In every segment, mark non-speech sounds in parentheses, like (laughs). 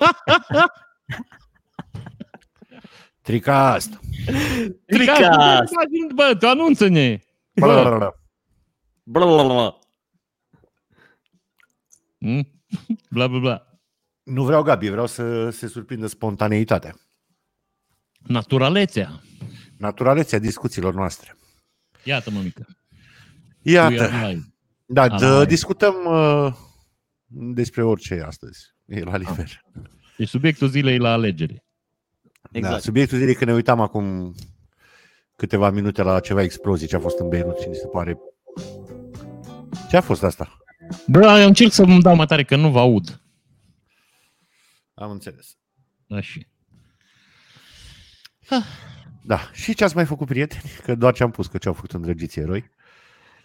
(laughs) Tricast. Tricast. Bă, tu anunță-ne! Bă. Blablabla. Mm? Bla, bla, bla. Nu vreau Gabi, vreau să se surprindă spontaneitatea. Naturalețea. Naturalețea discuțiilor noastre. Iată, mămică. We are Iată. live. Da, Ala d- e. discutăm uh, despre orice astăzi. E la liber. Deci subiectul zilei la alegere. Da, Exact. subiectul zilei că ne uitam acum câteva minute la ceva explozii ce a fost în Beirut și ni se pare... Ce a fost asta? Bă, eu încerc să-mi dau mai tare, că nu vă aud. Am înțeles. Așa. Da. Și ce ați mai făcut, prieteni? Că doar ce am pus, că ce au făcut îndrăgiții eroi.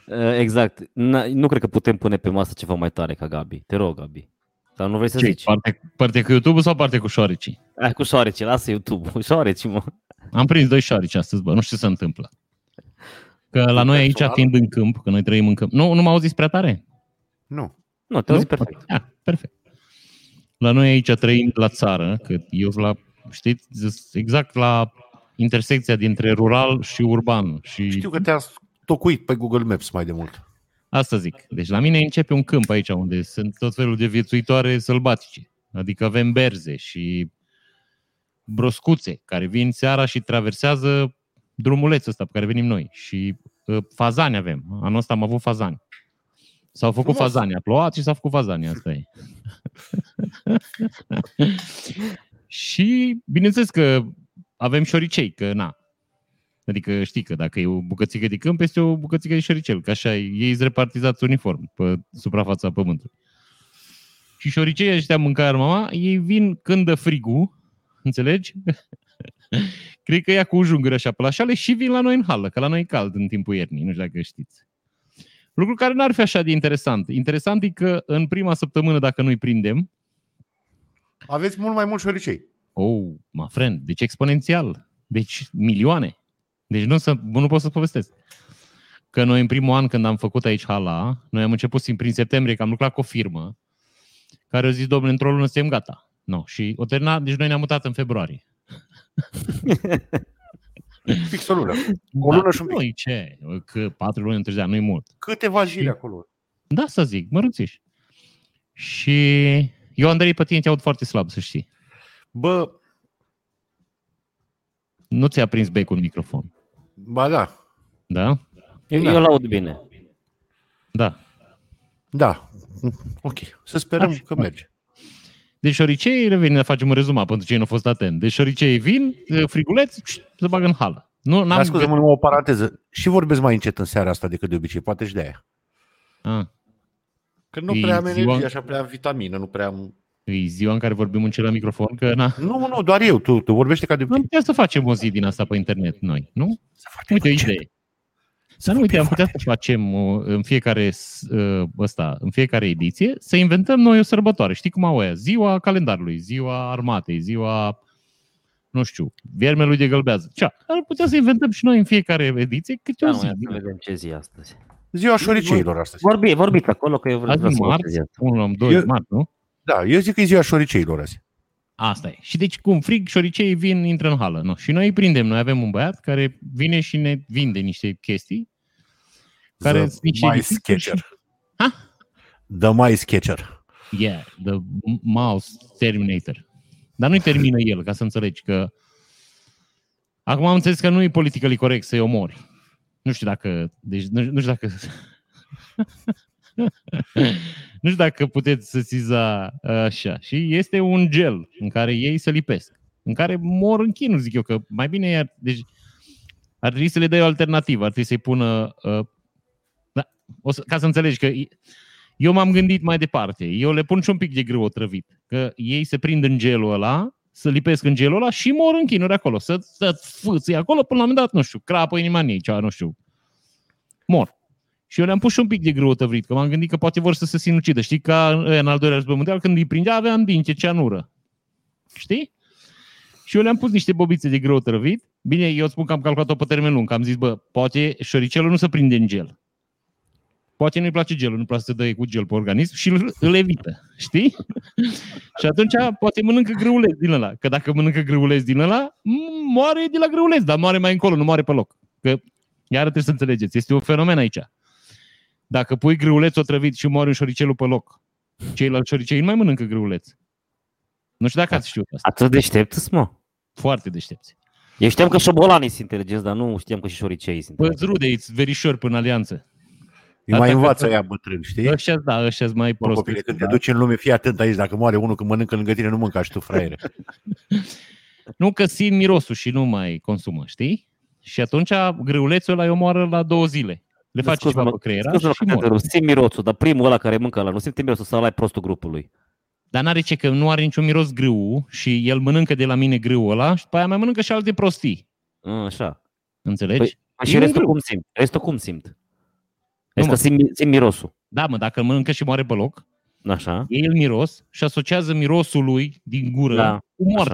Uh, Exact. N- Nu cred că putem pune pe masă ceva mai tare ca Gabi. Te rog, Gabi. Sau nu vrei să Ce, zici? parte, parte cu YouTube sau parte cu șoaricii? Hai cu șoareci, lasă YouTube. Șoareci, mă. Am prins doi șoarici astăzi, bă, nu știu ce se întâmplă. Că la noi aici, Personal? fiind în câmp, că noi trăim în câmp. Nu, nu mă auziți prea tare? Nu. Nu, te auzi perfect. Ah, perfect. La noi aici trăim la țară, că eu la, știți, exact la intersecția dintre rural și urban. Și Știu că te-a tocuit pe Google Maps mai de mult. Asta zic. Deci la mine începe un câmp aici unde sunt tot felul de viețuitoare sălbatice. Adică avem berze și broscuțe care vin seara și traversează drumulețul ăsta pe care venim noi. Și uh, fazani avem. Anul ăsta am avut fazani. S-au făcut Frumos. fazani. A plouat și s-a făcut fazani. Asta e. (laughs) (laughs) și bineînțeles că avem șoricei, că na. Adică știi că dacă e o bucățică de câmp, este o bucățică de șoricel, că așa e, ei sunt repartizați uniform pe suprafața pământului. Și șoriceii ăștia mâncare mama, ei vin când dă frigul, înțelegi? (laughs) Cred că ia cu junguri așa pe la șale și vin la noi în hală, că la noi e cald în timpul iernii, nu știu dacă știți. Lucru care n-ar fi așa de interesant. Interesant e că în prima săptămână, dacă nu-i prindem, Aveți mult mai mulți șoricei. Oh, my friend, deci exponențial. Deci milioane. Deci nu, să, nu pot să povestesc. Că noi în primul an când am făcut aici hala, noi am început sim- prin septembrie, că am lucrat cu o firmă, care a zis, domnule, într-o lună suntem gata. No, și o terminat, deci noi ne-am mutat în februarie. (laughs) Fix o lună. O lună și un pic. Nu, ce? Că patru luni întârzia, nu-i mult. Câteva zile Și- acolo. Da, să zic, mărunțiși. Și eu, Andrei, pe tine te aud foarte slab, să știi. Bă, Nu ți-a prins becul în microfon. Ba da. Da? Eu, Da. eu laud bine. Da. Da. Ok. Să sperăm Așa. că merge. Deci șoriceii, revenim, facem un rezumat pentru cei nu au fost atent. Deci șoriceii vin, friguleț, se bagă în hală. Nu, n-am Dar scuze-mă numai o paranteză. Și vorbesc mai încet în seara asta decât de obicei. Poate și de aia. Ah, Că nu E prea am ziua- energie, așa prea am vitamină, nu prea am... e ziua în care vorbim în la microfon, că na, Nu, nu, doar eu. Tu, tu vorbești ca de am obicei. putea să facem o zi din asta pe internet noi, nu? Să vorbim Uite, o încet. idee. Să nu uite, am putea să facem uh, în fiecare, s- uh, ăsta, în fiecare ediție, să inventăm noi o sărbătoare. Știi cum au aia? Ziua calendarului, ziua armatei, ziua, nu știu, viermelui de gălbează. Ce? Ar putea să inventăm și noi în fiecare ediție câte Da, o mă, zi. ia să vedem ce zi e astăzi. Ziua șoriceilor astăzi. Vorbi, vorbiți acolo că eu vreau Azi vreau e să vă marți, auzi. 1 2 Eu- marți, nu? Da, eu zic că e ziua șoriceilor azi. Asta e. Și deci cum frig, șoriceii vin, intră în hală. No. Și noi îi prindem. Noi avem un băiat care vine și ne vinde niște chestii. Care The sunt niște Mice ediții Catcher. Ha? The Mice Catcher. Yeah, the mouse terminator. Dar nu-i termină el, ca să înțelegi că... Acum am înțeles că nu e politically corect să-i omori. Nu știu dacă... Deci nu, nu știu dacă... (laughs) nu știu dacă puteți să siza așa. Și este un gel în care ei se lipesc. În care mor în chinuri, zic eu, că mai bine e... Deci ar trebui să le dai o alternativă. Ar trebui să-i pună... Uh, da, o să, ca să înțelegi că eu m-am gândit mai departe. Eu le pun și un pic de grâu otrăvit. Că ei se prind în gelul ăla, să lipesc în gelul ăla și mor în chinuri acolo. Să, să fâții acolo până la un moment dat, nu știu, crapă inima în ei, cea, nu știu. Mor. Și eu le-am pus și un pic de grâu otrăvit, că m-am gândit că poate vor să se sinucidă. Știi, ca în în al doilea război mondial, când îi prindea, aveam dince ceanură. Știi? Și eu le-am pus niște bobițe de grâu otrăvit. Bine, eu spun că am calculat-o pe termen lung, că am zis, bă, poate șoricelul nu se prinde în gel. poate nu-i place gelul, nu place să dă cu gel pe organism și îl, îl evită, știi? (laughs) și atunci poate mănâncă grâuleț din ăla. Că dacă mănâncă grâuleț din ăla, m- moare de la grâuleț, dar moare mai încolo, nu moare pe loc. Că iar trebuie să înțelegeți, este un fenomen aici. Dacă pui grâuleț otrăvit și moare un șoricelul pe loc, ceilalți șoricei nu mai mănâncă grâuleț. Nu știu dacă ați știut asta. Atât deștept, mă. Foarte deștepți. Eu știam că șobolanii sunt inteligenți, dar nu știam că și șoriceii sunt. Păi îți rude, îți verișori până alianță. Îi mai Asta învață că- ea bătrân, știi? Ăștia, da, ăștia mai Bă, prost. copile, când te duci în lume, fii atent aici, dacă moare unul când mănâncă lângă tine, nu mânca și tu, fraiere. (laughs) Nu că simt mirosul și nu mai consumă, știi? Și atunci grâulețul ăla îi omoară la două zile. Le face ceva Scuze-mă, pe creier Scuze-mă și că te mor. întreb, simt mirosul, dar primul ăla care mâncă ăla, nu simte mirosul sau ăla e prostul grupului. Dar n-are ce, că nu are niciun miros grâu și el mănâncă de la mine grâul ăla și după aia mai mănâncă și alte prostii. A, așa. Înțelegi? Păi, E și un restul grâu. cum simt? Restul cum simt? Nu, Restul mă. simt, simt mirosul. Da, mă, dacă îl mănâncă și moare pe loc, Așa. ei îl miros și asociază mirosul lui din gură Da, cu moartea.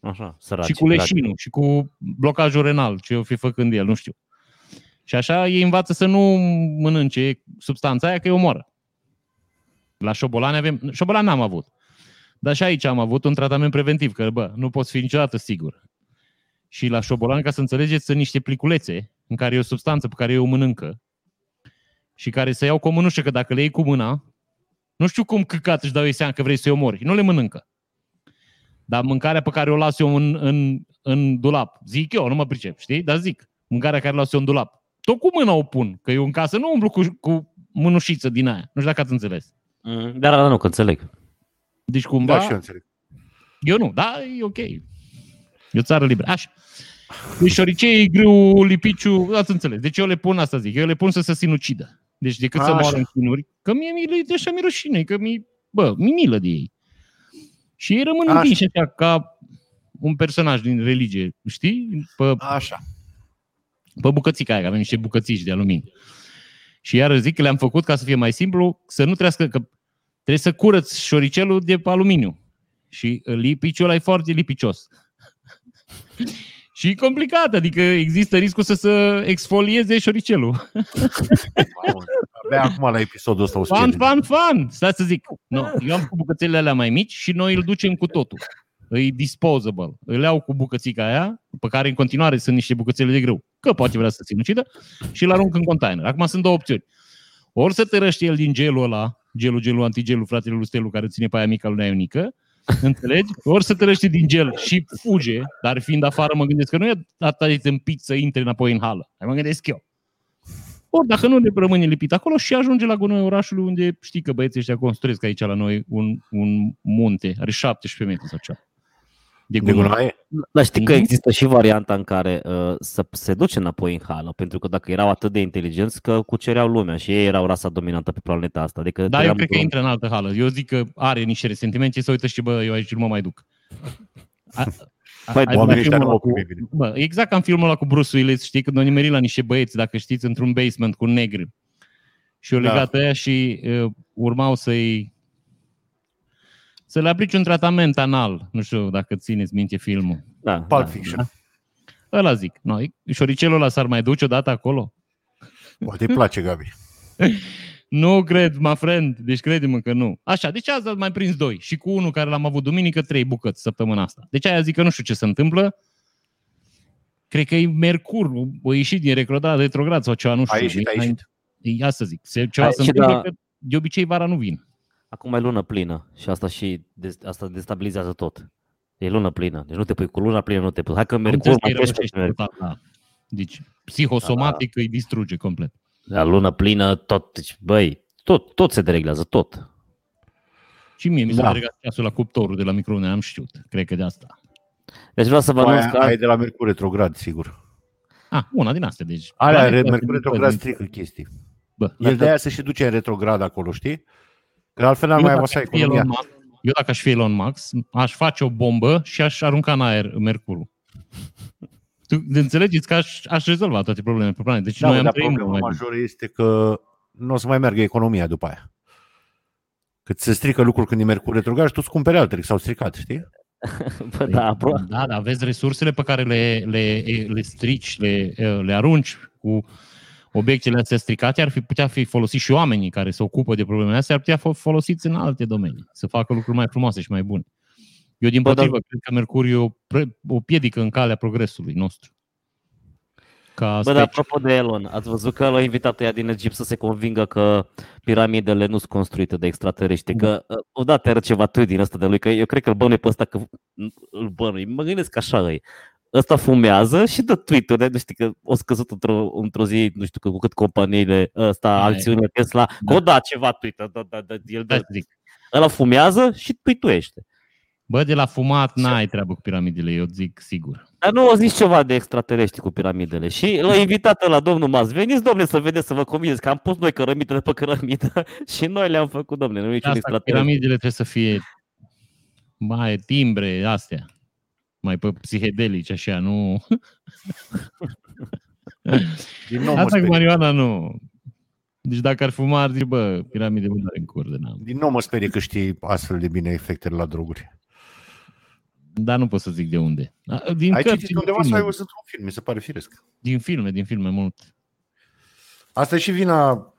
Așa. Așa, săraci. și cu leșinul și cu blocajul renal, ce o fi făcând el, nu știu. Și așa ei învață să nu mănânce substanța aia, că îi omoară. La șobolani avem... Șobolani n-am avut. Dar și aici am avut un tratament preventiv, că, bă, nu poți fi niciodată sigur. Și la șobolani, ca să înțelegeți, sunt niște pliculețe în care e o substanță pe care eu o mănâncă și care să iau cu o mânușă, că dacă le iei cu mâna, nu știu cum căcat își dau ei seama că vrei să-i omori. Nu le mănâncă. Dar mâncarea pe care o las eu în, în, în dulap, zic eu, nu mă pricep, știi? Dar zic, mâncarea care o las eu în dulap, tot cu mâna o pun, că eu în casă nu umblu cu, cu mânușiță din aia. Nu știu dacă ați înțeles. Mm, Dar ăla nu, că înțeleg. Deci cumva, Da, și eu înțeleg. eu nu, da, e ok. E o țară liberă. Așa. Deci șoricei, grâu, lipiciu, ați înțeles. Deci eu le pun asta, zic, eu le pun să se sinucidă. Deci decât să Așa. moară în chinuri, că mie mi de așa mi rușine, că mi, bă, mi milă de ei. Și ei rămân Așa. învinși așa ca un personaj din religie, știi? Pe, Așa. Pe bucățica aia, că avem niște bucățici de aluminiu. Și iar zic că le-am făcut ca să fie mai simplu, să nu trească, că trebuie să curăți șoricelul de pe aluminiu. Și lipiciul ăla e foarte lipicios. (laughs) și e complicat, adică există riscul să se exfolieze șoricelul. Mamă, (laughs) Abia acum la episodul ăsta o să Fan, fie. fan, fan! Stai să zic. No, eu am făcut bucățelele alea mai mici și noi îl ducem cu totul. E disposable. Îl iau cu bucățica aia, pe care în continuare sunt niște bucățele de grâu, că poate vrea să se sinucidă, și îl arunc în container. Acum sunt două opțiuni. Ori să tărăște el din gelul ăla, gelul, gelul, antigelul, fratele lui Stelu, care ține pe aia mica lui Nea Ionică, înțelegi? Ori să tărăște din gel și fuge, dar fiind afară mă gândesc că nu e atât de tâmpit să intre înapoi în hală. Mai mă gândesc eu. Ori dacă nu le rămâne lipit acolo și ajunge la gunoi orașului unde știi că băieții ăștia construiesc aici la noi un, un munte, are 17 metri sau ceva. De De gunoi. gunoaie? Dar știi că Mhm. există și varianta în care uh, să se duce înapoi în hală, pentru că dacă erau atât de inteligenți că cucereau lumea și ei erau rasa dominantă pe planeta asta. Adică Da, eu eram cred că într-un- intră în altă hală. Eu zic că are niște resentimente și să uită și bă, eu aici nu mă mai duc. A, (laughs) a, Băi, ai oamenii văzut ăștia filmul nu ăla mă cu, prime bine. bă, exact ca în filmul ăla cu Bruce Willis, știi, când o nimerit la niște băieți, dacă știți, într-un basement cu negri. Și o Da. legat aia și uh, urmau să-i să le aplici un tratament anal. Nu știu dacă țineți minte filmul. Da, Pulp da, Fiction. Ăla zic. No, șoricelul ăla s-ar mai duce odată acolo? Poate îi place, Gabi. (laughs) Nu cred, my friend. Deci crede-mă că nu. Așa, deci azi am mai prins doi. Și cu unul care l-am avut duminică, trei bucăți săptămâna asta. Deci aia zic că nu știu ce se întâmplă. Cred că e Mercur, o ieșit din retrograd, retrograd sau ceva, nu știu. A ieșit, a ieșit. E, asta zic. Se, ceva A se ieșit, întâmplă da. că de obicei vara nu vin. Acum e lună plină și asta și de, asta destabilizează tot. E lună plină, deci nu te pui cu luna plină, nu te pui. Hai că Am Mercur înțeles că mai îi crește răușește pe Mercur. total, da. Deci, psihosomatic îi distruge complet. La lună plină, tot, deci, băi, tot, tot se dereglează, tot. Și mie mi s-a Da. da. ceasul la cuptorul de la microunde, am știut. Cred că de asta. Deci vreau să vă anunț Aia, că aia e de la Mercur retrograd, sigur. Ah, una din astea. Deci, Alea, planetele Mercur astea retrograd din- strică chestii. Bă, El de aia se și duce în retrograd acolo, știi? Că altfel n-ar Eu mai dacă avasa aș fi economia. Elon Musk, eu dacă aș fi Elon Musk, aș face o bombă și aș arunca în aer Mercurul. Tu înțelegeți că aș, aș rezolva toate problemele pe planetă. Deci Da, noi mă, am dar trăit mult problema mai bine. majoră este că nu o să mai meargă economia după aia. Cât se strică lucruri când e Mercur retrograd și tu îți cumperi altele, că s-au stricat, știi? (laughs) Bă, da, pro- Da, da, aveți resursele pe care le, le, le strici, le, le arunci cu obiectele astea stricate ar fi putea fi folosiți și oamenii care se ocupă de problemele astea, ar putea fi folosiți în alte domenii, să facă lucruri mai frumoase și mai bune. Eu, din Bă, dar- potrivă, cred că Mercuriu e o, pre- o piedică în calea progresului nostru. Ca Bă, specie. dar apropo de Elon, ați văzut că l-a invitat ea din Egipt să se convingă că piramidele nu sunt construite de extraterestri, că uh, odată era ceva tâi din ăsta de lui, că eu cred că îl bănuie pe ăsta că îl bănuie, mă gândesc că așa e. Ăsta fumează și dă tweet-uri, nu știu că o scăzut într-o, într-o zi, nu știu că cu cât companiile ăsta, Da, acțiunile Tesla, că Da. o da ceva tweet, da, da, da, el Da, dă, zic. ăla fumează și tweetuiește. Bă, de la fumat n-ai treabă cu piramidele, eu zic sigur. Dar nu au zis ceva de extraterestri cu piramidele și l-a invitat la domnul Mas. Veniți, domne, să vedeți, să vă convingeți că am pus noi cărămidele pe cărămidă (laughs) și noi le-am făcut, domne, nu e De niciun asta extraterestru. piramidele trebuie să fie mai timbre, astea. Mai pe psihedelici, așa, nu... (laughs) Din nou mă Asta cu sperie. marihuana nu. Deci dacă ar fuma, ar zice, bă, piramide nu are în cur de n-am. Din nou mă sperie că știi astfel de bine efectele la droguri. Dar nu pot să zic de unde. A, Din Ai cărți, citit din undeva sau ai filme, văzut un film, mi se pare firesc. din filme, din filme mult. Asta e și vina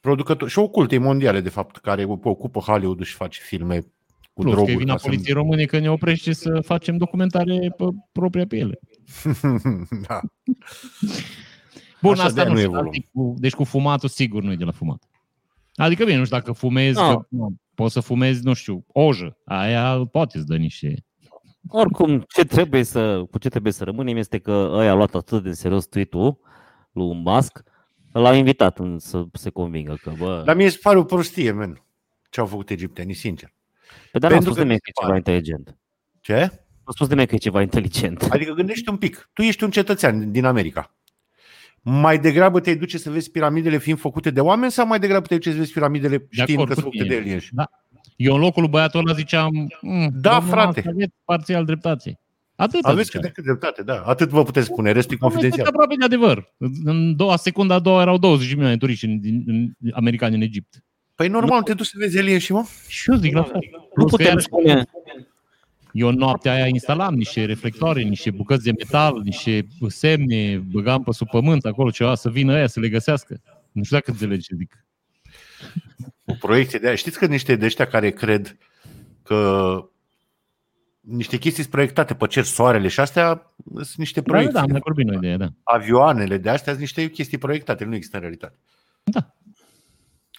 producător și ocultei mondiale, de fapt, care ocupă Hollywood și face filme cu Plus că e droguri. vina ca să- poliției române că ne oprește să facem documentare pe propria piele. (laughs) da. Bun, Așa, asta de-aia nu nu e știu, volum. dar cu, deci cu fumatul sigur nu e de la fumat. Adică bine, nu știu dacă fumezi, No. că, nu, poți să fumezi, nu știu, ojă. Aia poate să dă niște... Oricum, ce trebuie să, cu ce trebuie să rămânem este că ăia a luat atât de serios tweet-ul lui Musk, l-a invitat în, să se convingă că, bă, Dar mie se pare o prostie, men, ce au făcut egiptenii, sincer. Pe dar n-a pentru spus că de mine mi că se e ceva pare. inteligent. Ce? A spus de mine că e ceva inteligent. (laughs) Adică gândește un pic. Tu ești un cetățean din America. Mai degrabă te duce să vezi piramidele fiind făcute de oameni sau mai degrabă te duce să vezi piramidele știind acord că cu sunt făcute de tine. alieni? Da. Eu în locul lui băiatul ăla ziceam, "Mm, Da, domnul frate. Musk, Aveți parțial dreptate. Atât Aveți cât de cât dreptate, da. Atât vă puteți spune, restul e confidențial. aproape de adevăr. În doua secundă a doua erau 20 de milioane de turiști în, din, în, americani în Egipt. Păi normal, te duci să vezi alieni și mă? Și eu zic la fel. Nu Plus că putem iarăși- spune, Eu noaptea aia instalam niște reflectoare, niște bucăți de metal, niște semne, băgam pe sub pământ acolo ceva să vină aia să le găsească. Nu știu dacă înțelegi ce zic. O proiecție de aia. Știți că niște de ăștia care cred că niște chestii sunt proiectate pe cer soarele și astea sunt niște Da, da, proiecții. da, am mai vorbit noi de ea, da. Avioanele de astea sunt niște chestii proiectate, nu există în realitate. Da.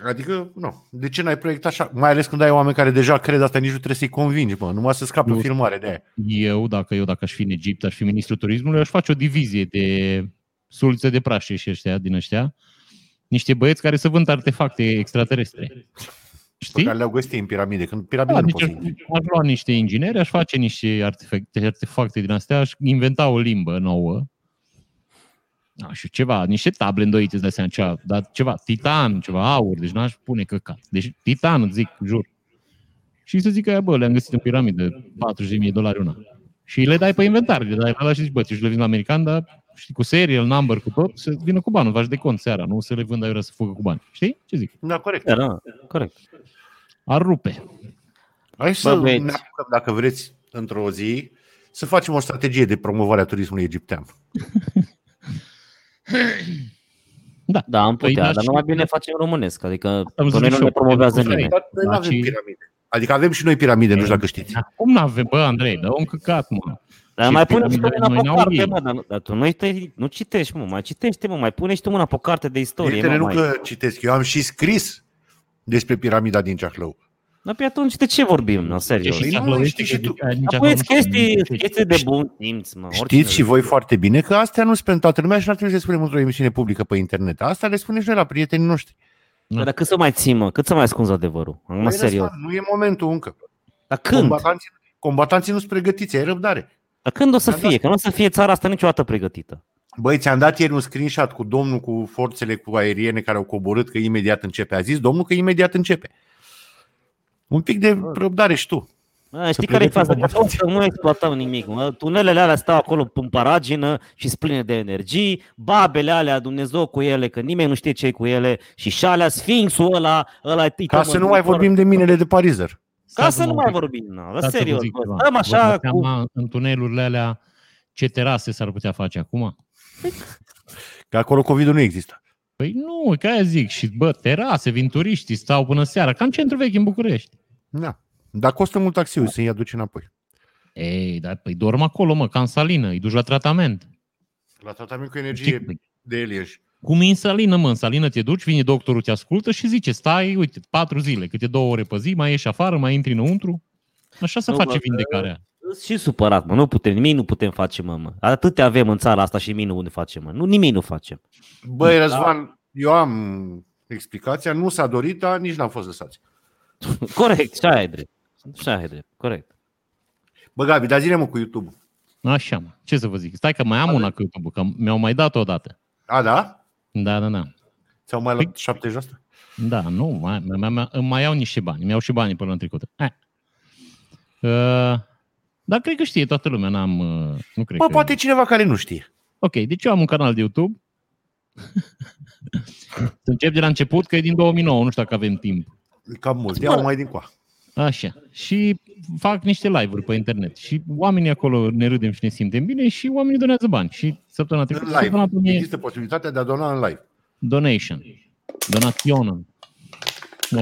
Adică, nu. De ce n-ai proiectat așa? Mai ales când ai oameni care deja cred asta, nici nu trebuie să-i convingi, mă. Numai să scape o Nu. filmare de aia. Eu, dacă eu, dacă aș fi în Egipt, aș fi ministrul turismului, aș face o divizie de sulțe de prașe și ăștia, din ăștia, niște băieți care să vând artefacte extraterestre. Pe Știi? care le-au găsit în piramide. Când Da, piramide nu deci poți să aș, intri. aș lua niște ingineri, aș face niște artefacte, artefacte din astea, aș inventa o limbă nouă, nu știu, ceva, niște table îndoite, îți dai seama, ceva, dar ceva, titan, ceva aur, deci n-aș pune căcat. Deci titan, îți zic, jur. Și să zic că, bă, le-am găsit în piramidă, 40.000 de dolari una. Și le dai pe inventar, le dai la ăla și zici, bă, tu le vin la american, dar știi, cu serial number, cu tot, să vină cu bani, faci de cont seara, nu să le vând aiurea să fugă cu bani. Știi? Ce zic? Da, corect. da, da, corect. Ar rupe. Hai să Bă, băieți. ne apucăm, dacă vreți, într-o zi, să facem o strategie de promovare a turismului egiptean. (laughs) (clears throat) Da. Da, am Păi, putea, da, dar și- numai bine facem românesc, adică Am pe zis noi și nu eu, ne promovează putem cu nimeni. Dar noi nu Da, avem și- piramide. Adică avem și noi piramide, nu știu dacă știți. Cum nu avem, bă, Andrei, dă un căcat, mă. Dar Și mai pune și tu piramidele mâna pe o noi n-au carte, ei. mă, dar, nu- dar tu nu, te, nu citești, mă, mai citește, mă, mai pune și tu mâna pe o carte de istorie, Prietene, mă, nu mai. că citesc, eu am și scris despre piramida din Ceahlău. Dar pe atunci de ce vorbim, nu, serios? Și Păi nu, Ceahlău știi este și tu. că- nici acolo Apoi nu chestii, știu, nu chestii de bun simț, mă. oricine Știți și le- voi foarte bine că astea nu sunt pentru toată lumea și nu ar trebui să le spunem într-o emisiune publică pe internet. Asta le spunem și noi la prietenii noștri. Dar, dar cât să mai ții, mă? Cât să mai ascunzi adevărul? Acum, Păi, serios. Răzvan, Nu e momentul încă. Dar când? Combatanții, combatanții nu sunt pregătiți, ai răbdare. Dar când o să Mi-am dat fie? Că nu o să fie țara asta niciodată pregătită. Băi, ți-am dat ieri un screenshot cu domnul cu forțele cu aeriene care au coborât că imediat începe. A zis domnul că imediat începe. Un pic de răbdare și tu. A, știi care e pregătim faza? Că combatanții. nu exploatăm nimic. Mă. Tunelele alea stau acolo în paragină și sunt pline de energii, babele alea, Dumnezeu cu ele, că nimeni nu știe ce cu ele, și și alea, sfinxul ăla, ăla e Ca să nu mai vorbim de minele de parizer. Ca să Stați-mă nu un mai pic. vorbim, na, dar Stați să vă serios, zic bă, ceva. stăm Vă așa dați cu... seama în tunelurile alea ce terase s-ar putea face acum? Că acolo COVID-ul nu există. Păi nu, că aia zic. Și bă, terase, vin turiștii, stau până seara. Cam centru vechi în București. Da. Dar costă mult taxiul să-i aduci înapoi. Ei, dar păi dorm acolo, mă, ca în salină, îi duci la tratament. La tratament cu Ce- energie de Eliej. Cum e în salină, mă, în salină te duci, vine doctorul, te ascultă și zice, stai, uite, patru zile, câte două ore pe zi, mai ieși afară, mai intri înăuntru. Așa se Nu, face mă, vindecarea. Sunt și supărat, mă. Nu putem, nimic nu putem face, mă, mă. Atâtea avem în țara asta și nimic nu ne facem, mă. Nu, nimic nu facem. Băi, Răzvan, eu am explicația, nu s-a dorit, dar nici n-am fost lăsați. (laughs) Corect, și aia e drept. Și aia e drept, corect. Bă, Gabi, dar zine mă cu YouTube. Așa, mă. Ce să vă zic? Stai că mai am una cu YouTube, că mi-au mai dat odată. A, da? Da, da, da. Ți-au mai luat 70%? Da, nu, mai, mai, mai, îmi mai iau niște bani. Mi-au și banii până în trecut. Eh. Uh, dar cred că știe toată lumea, n-am, uh, nu cred Bă, că... poate cineva care nu știe. Ok, deci eu am un canal de YouTube. (laughs) Să încep de la început, că e din 2009, nu știu dacă avem timp. E Cam mult. Ia-o mai din coa. Așa. Și fac niște live-uri pe internet. Și oamenii acolo ne râdem și ne simtem bine și oamenii donează bani. Și săptămâna În trecută s-a live. donat mie Există posibilitatea de a dona în live. donation. Donaționă. Da.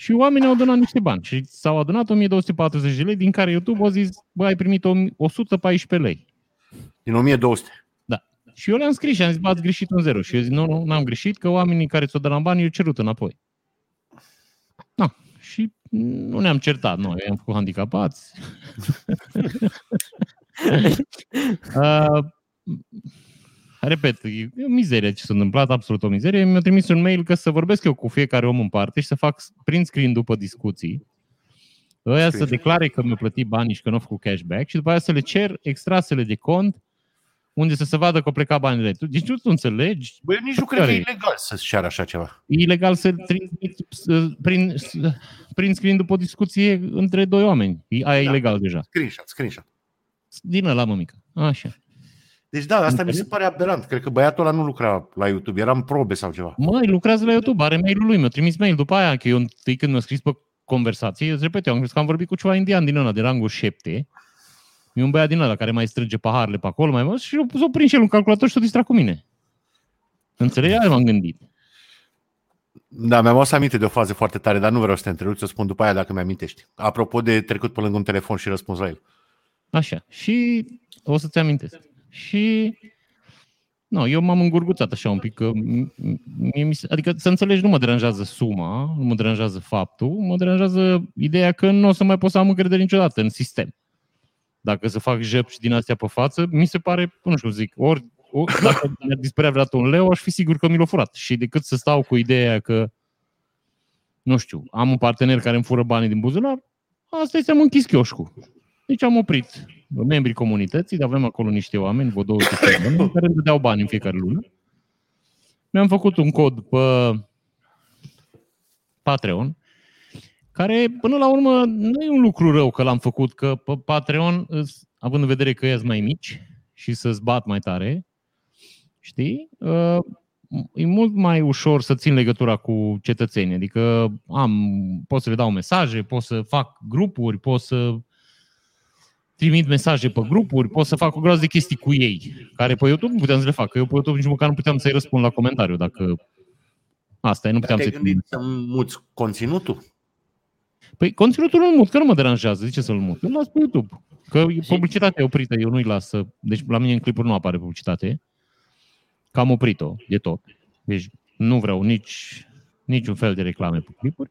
Și oamenii au donat niște bani și s-au adunat 1240 de lei, din care YouTube a zis, bă, ai primit 114 lei. Din 1200. Da. Și eu le-am scris și am zis, bă, ați greșit un zero. Și eu zic, nu, nu, n-am greșit, că oamenii care ți-au dat bani, eu cerut înapoi. Da. Și nu ne-am certat, noi am făcut handicapați. (laughs) (laughs) uh, repet, e o mizerie ce s-a întâmplat, absolut o mizerie. Mi-a trimis un mail că să vorbesc eu cu fiecare om în parte și să fac print screen după discuții. Ăia să Screen. declare că mi-au plătit banii și că nu au făcut cashback și după aia să le cer extrasele de cont unde să se vadă că au plecat banile. Tu- Deci nu tu înțelegi Băi, nici nu cred că Care e ilegal să-ți ceară așa ceva. E ilegal să trimit să- prin, să- prin screen după o discuție între doi oameni. E aia e Da. ilegal deja. Screenshot, screenshot. Din ăla, mămică. Așa. Deci da, asta mi Înțeleg. se pare aberant. Cred că băiatul ăla nu lucra la YouTube, era în probe sau ceva. Măi, lucrează la YouTube, are mail-ul lui, mi-a trimis mail după aia, că eu întâi când mi-a scris pe conversație, eu îți repet, eu am crezut că am vorbit cu ceva indian din ăla, de rangul 7. E un băiat din ăla care mai strânge paharele pe acolo, mai mult, și eu s-o prins și el un calculator și s-o distra cu mine. Înțelegi? Aia m-am gândit. Da, mi-am adus aminte de o fază foarte tare, dar nu vreau să te întrerup, să spun după aia dacă mi-amintești. Apropo de trecut pe lângă un telefon și răspuns la el. Așa. Și o să-ți amintesc. Și nu, eu m-am îngurguțat așa un pic, că m- m- mie mi se, adică să înțelegi, nu mă deranjează suma, nu mă deranjează faptul, mă deranjează ideea că nu o să mai pot să am încredere niciodată în sistem. Dacă să fac jepși din astea pe față, mi se pare, nu știu, zic, ori, ori dacă mi-ar dispărea vreodată un leu, aș fi sigur că mi l-a furat. Și decât să stau cu ideea că, nu știu, am un partener care îmi fură banii din buzunar, asta este am închis chioșcul. Deci am oprit membrii comunității, avem acolo niște oameni, vreo 200 de oameni, care îmi dădeau bani în fiecare lună. Mi-am făcut un cod pe Patreon, care până la urmă nu e un lucru rău că l-am făcut, că pe Patreon, îs- având în vedere că ești mai mici și să-ți bat mai tare, știi, uh, e mult mai ușor să țin legătura cu cetățenii. Adică am, pot să le dau mesaje, pot să fac grupuri, pot să trimit mesaje pe grupuri, pot să fac o groază de chestii cu ei, care pe YouTube nu puteam să le fac, că eu pe YouTube nici măcar nu puteam să-i răspund la comentariu, dacă asta e, nu puteam Te-ai să gândit să muți conținutul? Păi conținutul nu mut, că nu mă deranjează, de ce să-l mut? Îl las pe YouTube. Că publicitatea e oprită, eu nu-i las să... Deci la mine în clipuri nu apare publicitate. Că am oprit-o de tot. Deci nu vreau nici niciun fel de reclame pe clipuri.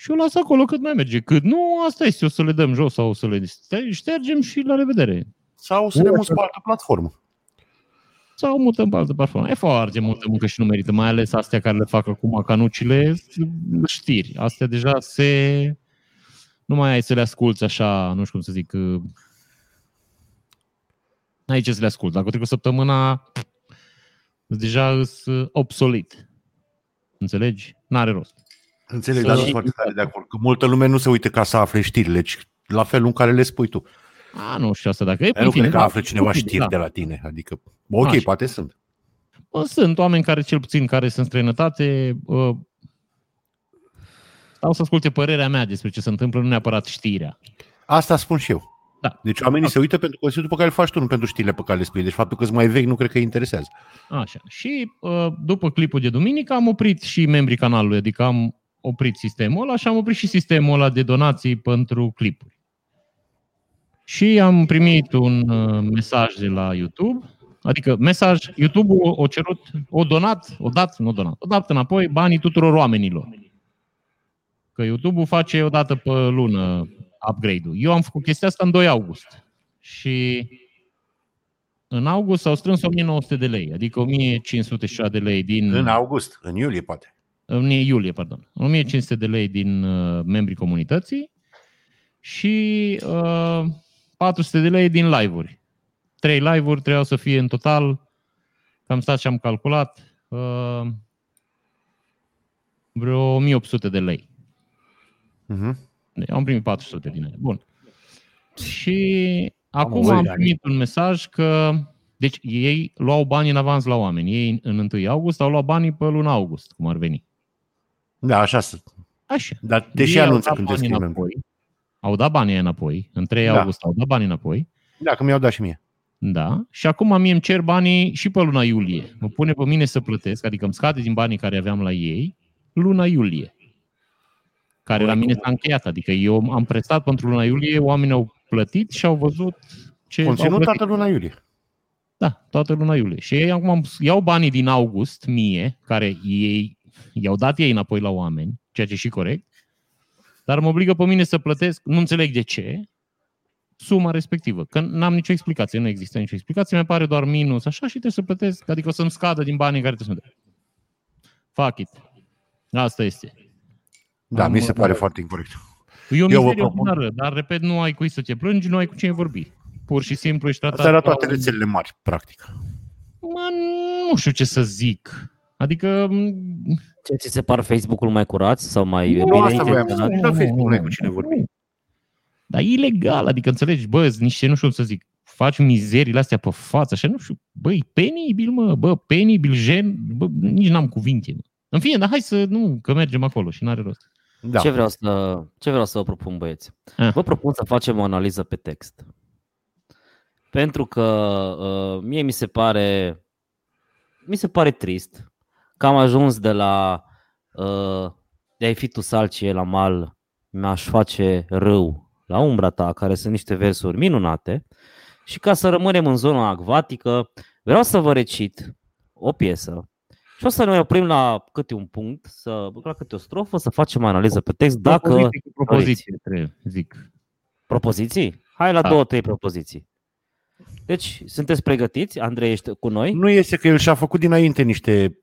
Și o las acolo cât mai merge. Cât nu, asta este, o să le dăm jos sau o să le ștergem și la revedere. Sau să le muți pe altă platformă? Sau mutăm pe altă platformă. E foarte multă muncă și nu merită, mai ales astea care le fac acum canucile, știri. Astea deja se... Nu mai ai să le asculți așa, nu știu cum să zic, uh, n-ai ce să le asculti. Dacă trecut săptămâna, deja îs uh, obsolit. Înțelegi? N-are rost. Înțeleg, Să- dar sunt foarte tare de acord. Că multă lume nu se uită ca să afle știrile, ci la felul în care le spui tu. A, nu știu asta dacă e. Eu nu cred că da, află cineva stupid, știri da. de la tine. Adică, ok, Așa. poate sunt. Bă, sunt oameni care, cel puțin, care sunt în străinătate, uh, stau să asculte părerea mea despre ce se întâmplă, nu neapărat știrea. Asta spun și eu. Da. Deci oamenii se uită pentru conținutul pe care îl faci tu, nu pentru știrile pe care le spui. Deci faptul că sunt mai vechi nu cred că îi interesează. Așa. Și uh, după clipul de duminică am oprit și membrii canalului, adică am oprit sistemul ăla și am oprit și sistemul ăla de donații pentru clipuri. Și am primit un uh, mesaj de la YouTube, adică mesaj, YouTube-ul a cerut, o donat, o dat, nu donat, o dat înapoi banii tuturor oamenilor. Că YouTube-ul face o dată pe lună upgrade-ul. Eu am făcut chestia asta în 2 august. Și în august s-au strâns 1900 de lei, adică 1500 de lei din... În august, în iulie poate. În iulie, pardon. 1500 de lei din uh, membrii comunității și uh, 400 de lei din live-uri. Trei live-uri trebuiau să fie în total, că am stat și am calculat, uh, vreo 1800 de lei. Uh-huh. Deci am primit 400 din ele. Bun. Și acum Am am auzit. primit un mesaj că deci ei luau bani în avans la oameni. Ei în 1 august au luat banii pe luna august, cum ar veni. Da, așa sunt. Așa. Dar deși Ei au anunță dat când te banii scrie înapoi. Au dat banii aia înapoi. În 3 Da. august au dat banii înapoi. Da, că mi-au dat și mie. Da. Și acum mie îmi cer banii și pe luna iulie. Mă pune pe mine să plătesc, adică îmi scade din banii care aveam la ei luna iulie. Care la mine s-a încheiat. Adică eu am prestat pentru luna iulie, oamenii au plătit și au văzut ce au Conținut plătit. toată luna iulie. Da, toată luna iulie. Și ei acum iau banii din august, mie, care ei i-au dat ei înapoi la oameni, ceea ce e și corect, dar mă obligă pe mine să plătesc, nu înțeleg de ce, suma respectivă. Că n-am nicio explicație, nu există nicio explicație, mi pare doar minus, așa, și trebuie să plătesc, adică o să-mi scadă din banii care trebuie să-mi dea. Fuck it. Asta este. Da, Am- mi se pare foarte incorrect. E o Eu vă mizerie propun- ordinară, dar, repet, nu ai cui să te plângi, nu ai cu cine vorbi. Pur și simplu ești tratat... Asta era ca toate un- rețelele mari, practic. Mă, nu știu ce să zic. Adică m, Ce ți se par Facebook-ul mai curați sau mai Nu, bine asta voiam să intenționat? spun. La Facebook nu ai cu cine vorbi. Dar e ilegal, adică înțelegi, bă, sunt niște, nu știu cum să zic, faci mizerile astea pe față, așa, nu știu, băi, penibil, mă, bă, penibil, gen, bă, nici n-am cuvinte, mă. În fine, dar hai să, nu, că mergem acolo și n-are rost. Da. Ce, vreau să, ce vreau să vă propun, băieți? Ah. Vă propun să facem o analiză pe text. Pentru că uh, mie mi se pare mi se pare trist că am ajuns de la uh, de ai fi tu salcie la mal, mi-aș face râu la umbra ta, care sunt niște versuri minunate, și ca să rămânem în zona acvatică, vreau să vă recit o piesă și o să ne oprim la câte un punct, să, la câte o strofă, să facem analiză pe text. Dacă propoziție, cu propoziție trebuie, zic. Propoziții? Hai la Da. două, trei propoziții. Deci, sunteți pregătiți? Andrei, ești cu noi? Nu este că el și-a făcut dinainte niște...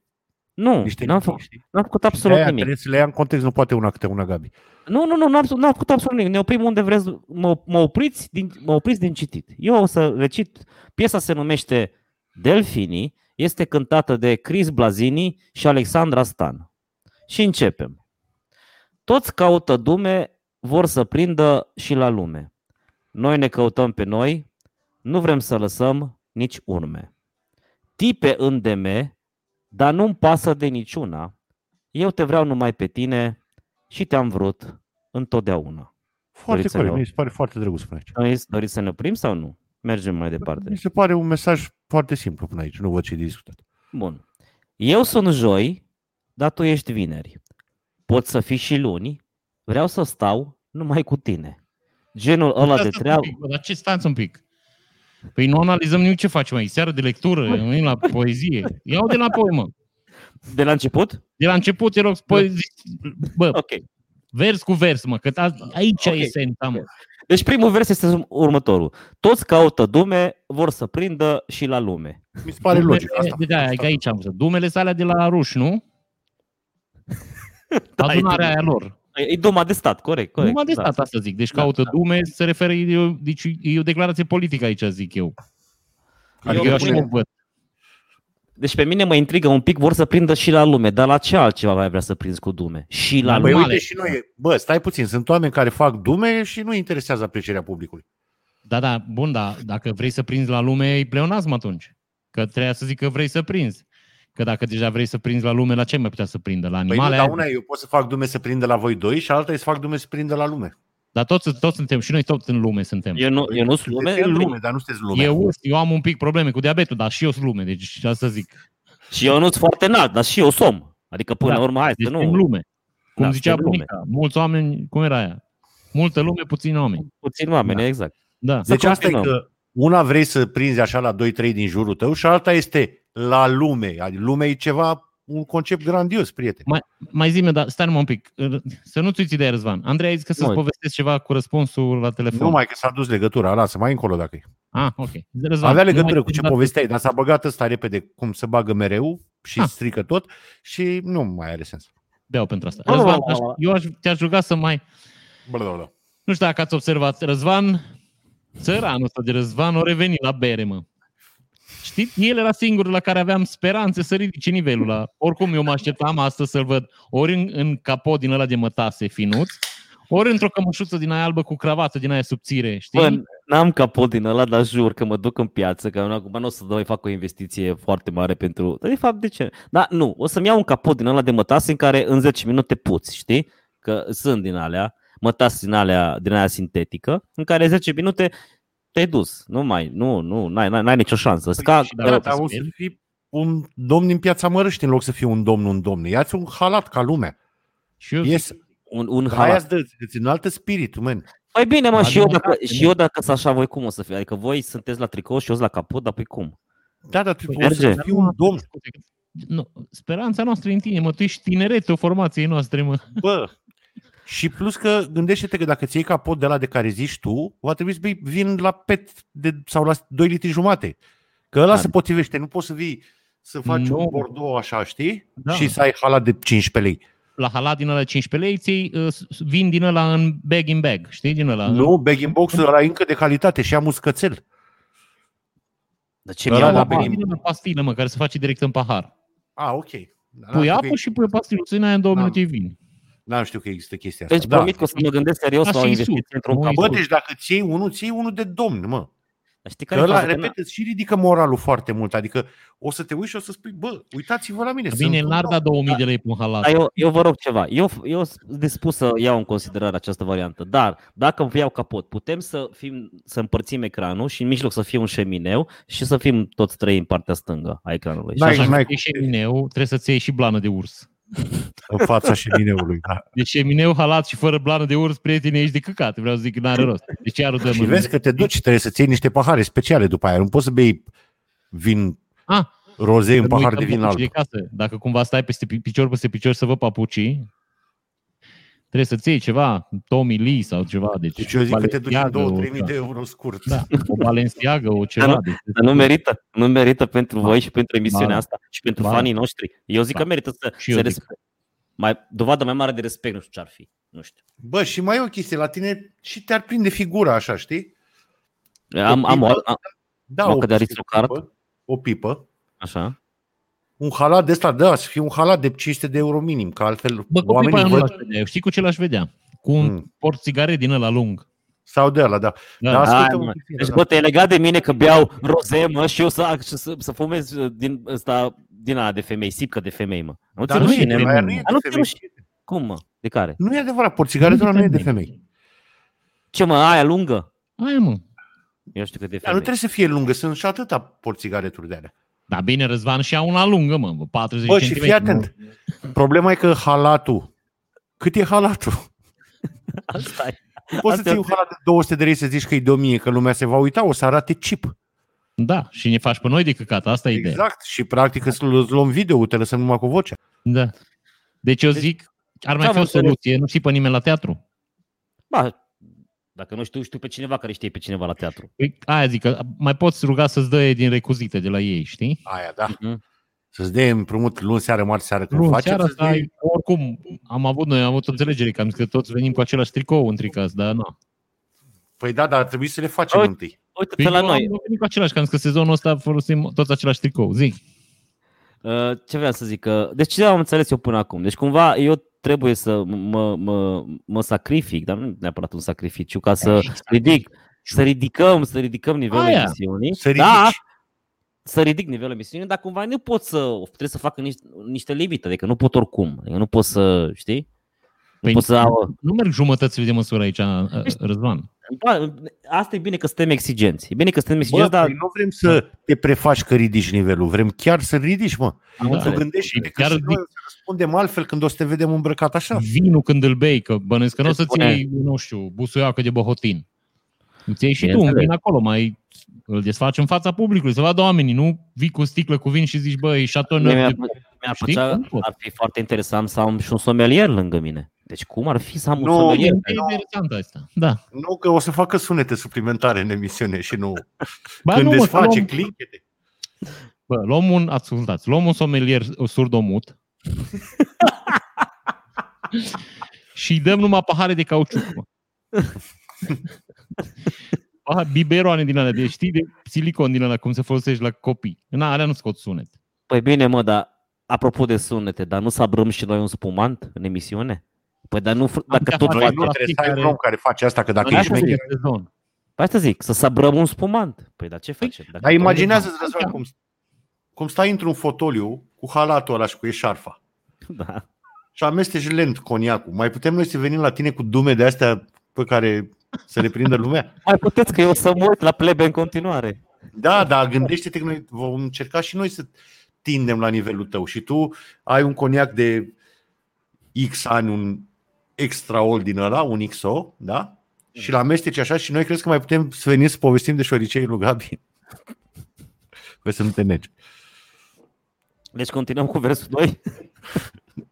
Nu, niște n-am, făcut, știi? n-am făcut absolut De-aia nimic. Trebuie să le ia în context, nu poate una câte una, Gabi. Nu, nu, nu, n-am, n-am făcut absolut nimic. Ne oprim unde vreți, mă, mă, opriți din, mă opriți din citit. Eu o să recit, piesa se numește Delfini, este cântată de Chris Blazini și Alexandra Stan. Și începem. Toți caută dume, vor să prindă și la lume. Noi ne căutăm pe noi, nu vrem să lăsăm nici urme. Tipe în DM, dar nu-mi pasă de niciuna. Eu te vreau numai pe tine și te-am vrut întotdeauna. Foarte Doriți să corect, ne- mi se pare foarte drăguț până aici. Doriți, doriți să ne oprim sau nu? Mergem mai departe. Mi se pare un mesaj foarte simplu până aici, nu văd ce de discutat. Bun. Eu sunt joi, dar tu ești vineri. Pot să fii și luni, vreau să stau numai cu tine. Genul ăla de Stați un treabă. pic, bă, Dar ce stați un pic? Păi nu analizăm nimic ce facem aici, seară de lectură, venim la poezie. Iau de înapoi, mă. De la început? De la început, te rog, poezie. Bă, Ok. vers cu vers, mă, că a- aici Ok. e esența, mă. Deci primul vers este următorul. Toți caută dume, vor să prindă și la lume. Mi se pare logic asta. De, da, că aici am văzut. Dumele sale de la ruși, nu? (laughs) Da, e Adunarea Duma. aia lor. E Duma de stat, corect. corect Numai de da. stat asta zic. Deci Da, caută da. dume, se referă, e o, deci e o declarație politică aici, zic eu. Adică Eu eu așa pune- o văd. Deci pe mine mă intrigă un pic, vor să prindă și la lume, dar la ce altceva mai vrea să prinzi cu dume? Și la La Păi lume. Normale. uite și noi, bă, stai puțin, sunt oameni care fac dume și nu interesează aprecierea publicului. Da, da, bun, da, dacă vrei să prinzi la lume, e pleonasm atunci. Că trebuia să zic că vrei să prinzi. Că dacă deja vrei să prinzi la lume, la ce mai putea să prindă? La Păi nu, animale? dar una e, eu pot să fac dume să prindă la voi doi și alta e să fac dume să prindă la lume. Dar toți, toți suntem, și noi toți în lume suntem. Eu nu, eu nu sunt lume, Sunteți în lume. lume, dar nu sunteți lume. Eu, eu am un pic probleme cu diabetul, dar și eu sunt lume, deci asta să zic. Și eu nu sunt foarte înalt, dar și eu som. Adică până Da. la urmă, hai Deci să suntem nu. lume. Cum Da, zicea suntem lume. bunica, mulți oameni, cum era aia? Multă lume, puțini oameni. Puțin oameni, Da. exact. Da. Să Deci asta e continuăm. că una vrei să prinzi așa la 2-3 din jurul tău și alta este la lume. Adică lumea e ceva, un concept grandios, prieten. Mai zi dar stai numai un pic. Să nu-ți uiți ideea, Răzvan. Andrei a zis că să-ți Nu. povestesc ceva cu răspunsul la telefon. Nu mai că s-a dus legătura, lasă, mai încolo dacă e. Ah, ok. Răzvan, Avea nu legătură mai cu ce zi, dar- povesteai, dar s-a băgat ăsta repede, cum se bagă mereu și Ah. strică tot și nu mai are sens. Beau pentru asta. Bla, bla, Răzvan, bla, aș, bla. eu aș, te-aș ruga să mai... Bla, bla, bla. Nu știu dacă ați observat, Răzvan, țăranul ăsta de Răzvan, o revenit la bere, mă. Știți? El era singurul la care aveam speranțe să ridice nivelul. La... Oricum, eu mă așteptam astăzi să-l văd ori în, în capot din ăla de mătase finuț, ori într-o cămășuță din aia albă cu cravată din aia subțire, știi? Bă, n-am capot din ăla, dar jur că mă duc în piață, că acum nu o să mai fac o investiție foarte mare pentru... Dar de fapt, de ce? Da, nu, o să-mi iau un capot din ăla de mătase în care în 10 minute puți, știi? Că sunt din alea, mătase din alea, din alea sintetică, în care 10 minute te-ai dus. Nu mai, nu, nu, n-ai, n-ai, n-ai nicio șansă. Ca, și Da, dacă dar te o să speli- fii un domn din piața Mărăști în loc să fii un domn, un domn. Ia-ți un halat ca lumea. Și eu Yes. un, un Aia halat. îți dă, îți înaltă spiritul, man. Păi bine, mă, La și eu, dacă, democrație, și nu? eu dacă sunt așa, voi cum o să fie? Adică voi sunteți la tricou și eu sunt la capot, dar păi cum? Da, dar tu Păi, poți merge. să fii un domn. Nu, speranța noastră e în tine, mă, tu ești tineretul formației noastre, mă. Bă, și plus că gândește-te că dacă ți iei capot de la de care zici tu, va trebui să bei vin la pet de, sau la 2 litri jumate. Că ăla Da. se potrivește, nu poți să vii să faci Nu. un bordeaux așa, știi? Da. Și să ai halat de 15 lei. La halat din ăla 15 lei, ți uh, vin din ăla în bag in bag, știi, din ăla. Nu, bag in box ăla e încă de calitate și am uscățel. De ce Ăla mi-au la la bag in- Din ăla pastilă, mă, care se face direct în pahar. Ah, ok. Da, Pui știu apă că- și pui pastiluță în aia în două Da. minute e vin. N-am știu că există chestia asta. Deci da. promit că o să mă gândesc serios Da, la o și investiție Isus. într-un Nu capot. Bă, Isus. deci dacă ți iei unul, ți iei unul de domn, mă. Dar știi Că care e ăla, faza? Că repet, îți și ridică moralul foarte mult. Adică o să te uiți și o să spui, bă, uitați-vă la mine. Bine, sunt un n-ar domn. da 2000 de lei pe un halat. Dar eu, eu vă rog ceva. Eu, eu sunt dispus să iau în considerare această variantă. Dar dacă îmi iau capot, putem să, fim, să împărțim ecranul și în mijloc să fie un șemineu și să fim toți trei în partea stângă a ecranului. Și N-ai- așa, Așa, n-ai e șemineu, trebuie să-ți iei și blană de urs. (laughs) În fața șemineului. Da. Deci șemineu, halat și fără blană de urs, prieteni, ești de căcat. Vreau să zic, n-are rost. Deci iar o dăm Și în- vezi că te duci, trebuie să-ți iei niște pahare speciale după aia. Nu poți să bei vin Ah, roze în Să nu pahar uităm de vin papucii alb. De casă. Dacă cumva stai peste pi- picior peste picior să văd papucii, trebuie să-ți iei ceva, Tommy Lee sau ceva. Deci, Deci eu zic că te duci în Balenciaga, 2-3 o- mii de euro scurt. Da, o Balenciaga, o ceva. nu- deci, Dar nu merită, nu merită pentru voi și pentru emisiunea Ba da. asta și pentru Ba da. fanii noștri. Eu zic Ba. că merită să, Și să eu zic. respect. Mai, dovadă mai mare de respect, nu știu ce ar fi. Nu știu. Bă, și mai e o chestie, la tine și te-ar prinde figura așa, știi? Am, am, o, am, Da, Mă, o, că de aristocrat. pipă, o pipă, așa. Un halat de ăsta, da, să fie un halat de 500 de euro minim, că altfel Bă, cu pipa oamenii nu văd l-aș vedea. Știi cu ce l-aș vedea? Cu un Mm. port țigaret din ăla lung. sau de ăla, da. Da, Da, da. ascultă Hai, un mă. pic, Deci, da. bă, te-ai legat de mine că beau roze, mă, și eu să, să, să fumez uh, din ăsta, din ala de femei, sipcă de femei, mă. Nu ți Dar nu e, rușine, de, mă. aia nu e Dar nu de ți femei. rușine. Cum, mă? De care? Nu e adevărat, porțigaretul ăla nu e de femei. Ce, mă, aia lungă? Aia, mă. Eu știu că de Dar nu femei. trebuie să fie lungă, sunt și atâta porțigareturi de alea. Da, bine, Răzvan și ia una lungă, mă, 40 Bă, și cm. fii atent. Problema e că halatul, cât e halatul? (laughs) Asta e. Nu poți Asta să ții e un halat de 200 de lei să zici că e de 1000, că lumea se va uita, o să arate chip. Da, și ne faci pe noi de căcat, asta e ideea. Exact. Și practic îți îți luăm video, te lăsăm numai cu vocea. Da. Deci eu Deci, zic, ar mai ce-am fi o înțeles? soluție, nu știi pe nimeni la teatru. Ba, dacă nu știu, știu pe cineva care știe pe cineva la teatru. Păi, aia zic, că mai poți ruga să-ți dă din recuzite de la ei, știi? Aia, da. Mhm. Să-ți dea împrumut luni seară, marți seară când Nu, faci. seara să-ți asta, dea- ai- oricum, am avut noi, am avut o înțelegere, că am zis că toți venim cu același tricou în tricas, dar nu. Păi da, dar ar trebui să le facem Uite. întâi. Uite-te la noi. Păi Am venit cu același, că am zis că sezonul ăsta folosim toți același tricou. Zic. Uh, ce vreau să zic? Că, deci ce am înțeles eu până acum? Deci cumva eu trebuie să mă, mă, mă sacrific, dar nu neapărat un sacrificiu, ca să ridic, să ridicăm, să ridicăm nivelul Aia. emisiunii. Să ridici. Da, să ridic nivelul emisiunii, dar cumva nu pot să, trebuie să fac niște, niște limite, adică nu pot oricum, adică nu pot să, știi? Nu pot să au... Nu merg jumătățile de măsură aici, uh, Răzvan. Ba, Asta e bine că suntem exigenți. E bine că suntem Bă, exigenți, dar păi nu vrem să te prefaci că ridici nivelul, vrem chiar să ridici, mă. am Da. Să înțeles. gândești Și că chiar și noi zic- o să răspundem altfel când o să te vedem îmbrăcat așa. Vinul când îl bei, că bănuiesc că nu o să-ți spune- iei, nu știu, busuiacă de băhotin. Îți iei și tu un Bineînțeles. vin acolo, mai îl desfaci în fața publicului, să vadă oamenii, nu vii cu o sticlă cu vin și zici, băi, Chateau Mie Neuf Mi-ar, de... mi-ar Știi? plăcea, Nu pot. ar fi foarte interesant să am și un sommelier lângă mine. Deci cum ar fi să am un Nu, E sommelier? interesant asta. Da. Nu că o să facă sunete suplimentare în emisiune și nu Ba, când nu, mă, să desface luăm, clickete. bă, luăm un, ascultați, luăm un somelier surdomut (laughs) și îi dăm numai pahare de cauciuc. (laughs) Mă. Pahar, biberoane din alea, de, știi, de silicon din alea, cum se folosește la copii. În alea nu scot sunet. Păi bine, mă, dar apropo de sunete, dar nu sabrăm și noi un spumant în emisiune? Păi dar nu, dacă putea tot face Noi faci... nu la trebuie să ai un fiecare- om care face asta, că dacă Noi ești asta șmecher. zic. Sezon. Păi asta zic, să sabrăm un spumant. Păi dar ce facem? Dacă Dar tot- imaginează-ți, Răzvan, cum, cum stai într-un fotoliu cu halatul ăla și cu eșarfa Da. și amesteci lent coniacul. Mai putem noi să venim la tine cu dume de astea pe care să le prindă lumea? Mai puteți că eu o să mă uit la plebe în continuare. Da, dar gândește-te că noi vom încerca și noi să tindem la nivelul tău și tu ai un coniac de X ani, un extra old din ăla, un XO, da? Și la amesteci așa și noi crezi că mai putem să venim să povestim de șoricei lui Gabi? Păi să nu te negi. Deci continuăm cu versul 2.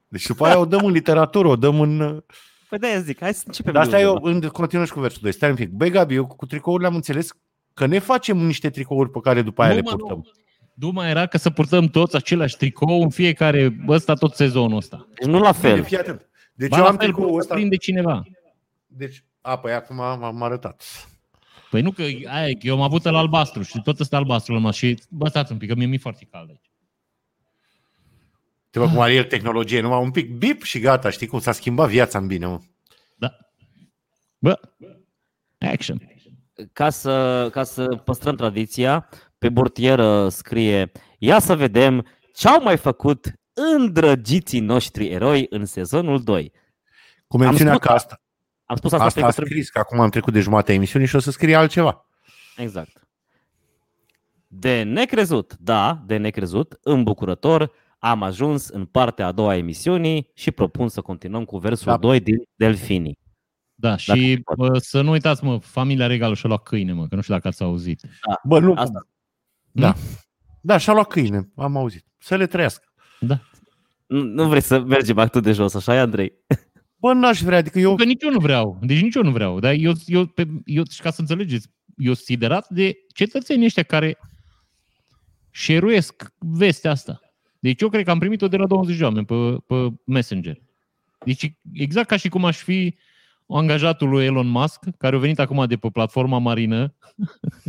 Deci după aia o dăm în literatură, o dăm în... Păi de zic, hai să începem. Dar asta de eu undeva. în continuă și cu versul 2. Stai un pic. Băi Gabi, eu cu tricourile am înțeles că ne facem niște tricouri pe care după aia Nu, le mă, purtăm. nu. Duma era că să purtăm toți același tricou în fiecare, ăsta tot sezonul ăsta. Deci nu la Bine, fel. fii atent. Deci Ba, eu la am fel, tricoul bă, ăsta. prinde cineva. Deci, a, păi acum m- m-am arătat. Păi nu că aia, e că eu am avut la albastru și tot ăsta albastru l-am luat și bă, stați un pic, că mie mi-e foarte cald aici. Te văd cum are el tehnologie, numai un pic bip și gata, știi cum s-a schimbat viața în bine, mă. Da. Bă, action. Ca să, ca să păstrăm tradiția, pe burtieră scrie Ia să vedem ce au mai făcut îndrăgiții noștri eroi în sezonul 2. Cu mențiunea spus că asta, Am spus asta, asta a pentru că trebuie... scris, că acum am trecut de jumătatea emisiunii și o să scrie altceva. Exact. De necrezut, da, de necrezut, îmbucurător, am ajuns în partea a doua a emisiunii și propun să continuăm cu versul Da. 2 din Delfini. Da, și pot. bă, să nu uitați, mă, familia regală și-a luat câine, mă, că nu știu dacă ați auzit. Bă, nu. Asta. Da. Da, și-a luat câine, am auzit. Să le trăiască. Da. Nu, nu vrei să mergem atât de jos, așa e, Andrei? (laughs) Bă, n-aș vrea, adică eu... Că nici eu nu vreau. Deci nici eu nu vreau. Dar eu, eu, pe, eu și ca să înțelegeți, eu sunt siderat de cetățenii ăștia care șeruiesc vestea asta. Deci eu cred că am primit-o de la 20 de oameni pe, pe Messenger. Deci exact ca și cum aș fi angajatul lui Elon Musk, care a venit acum de pe platforma marină.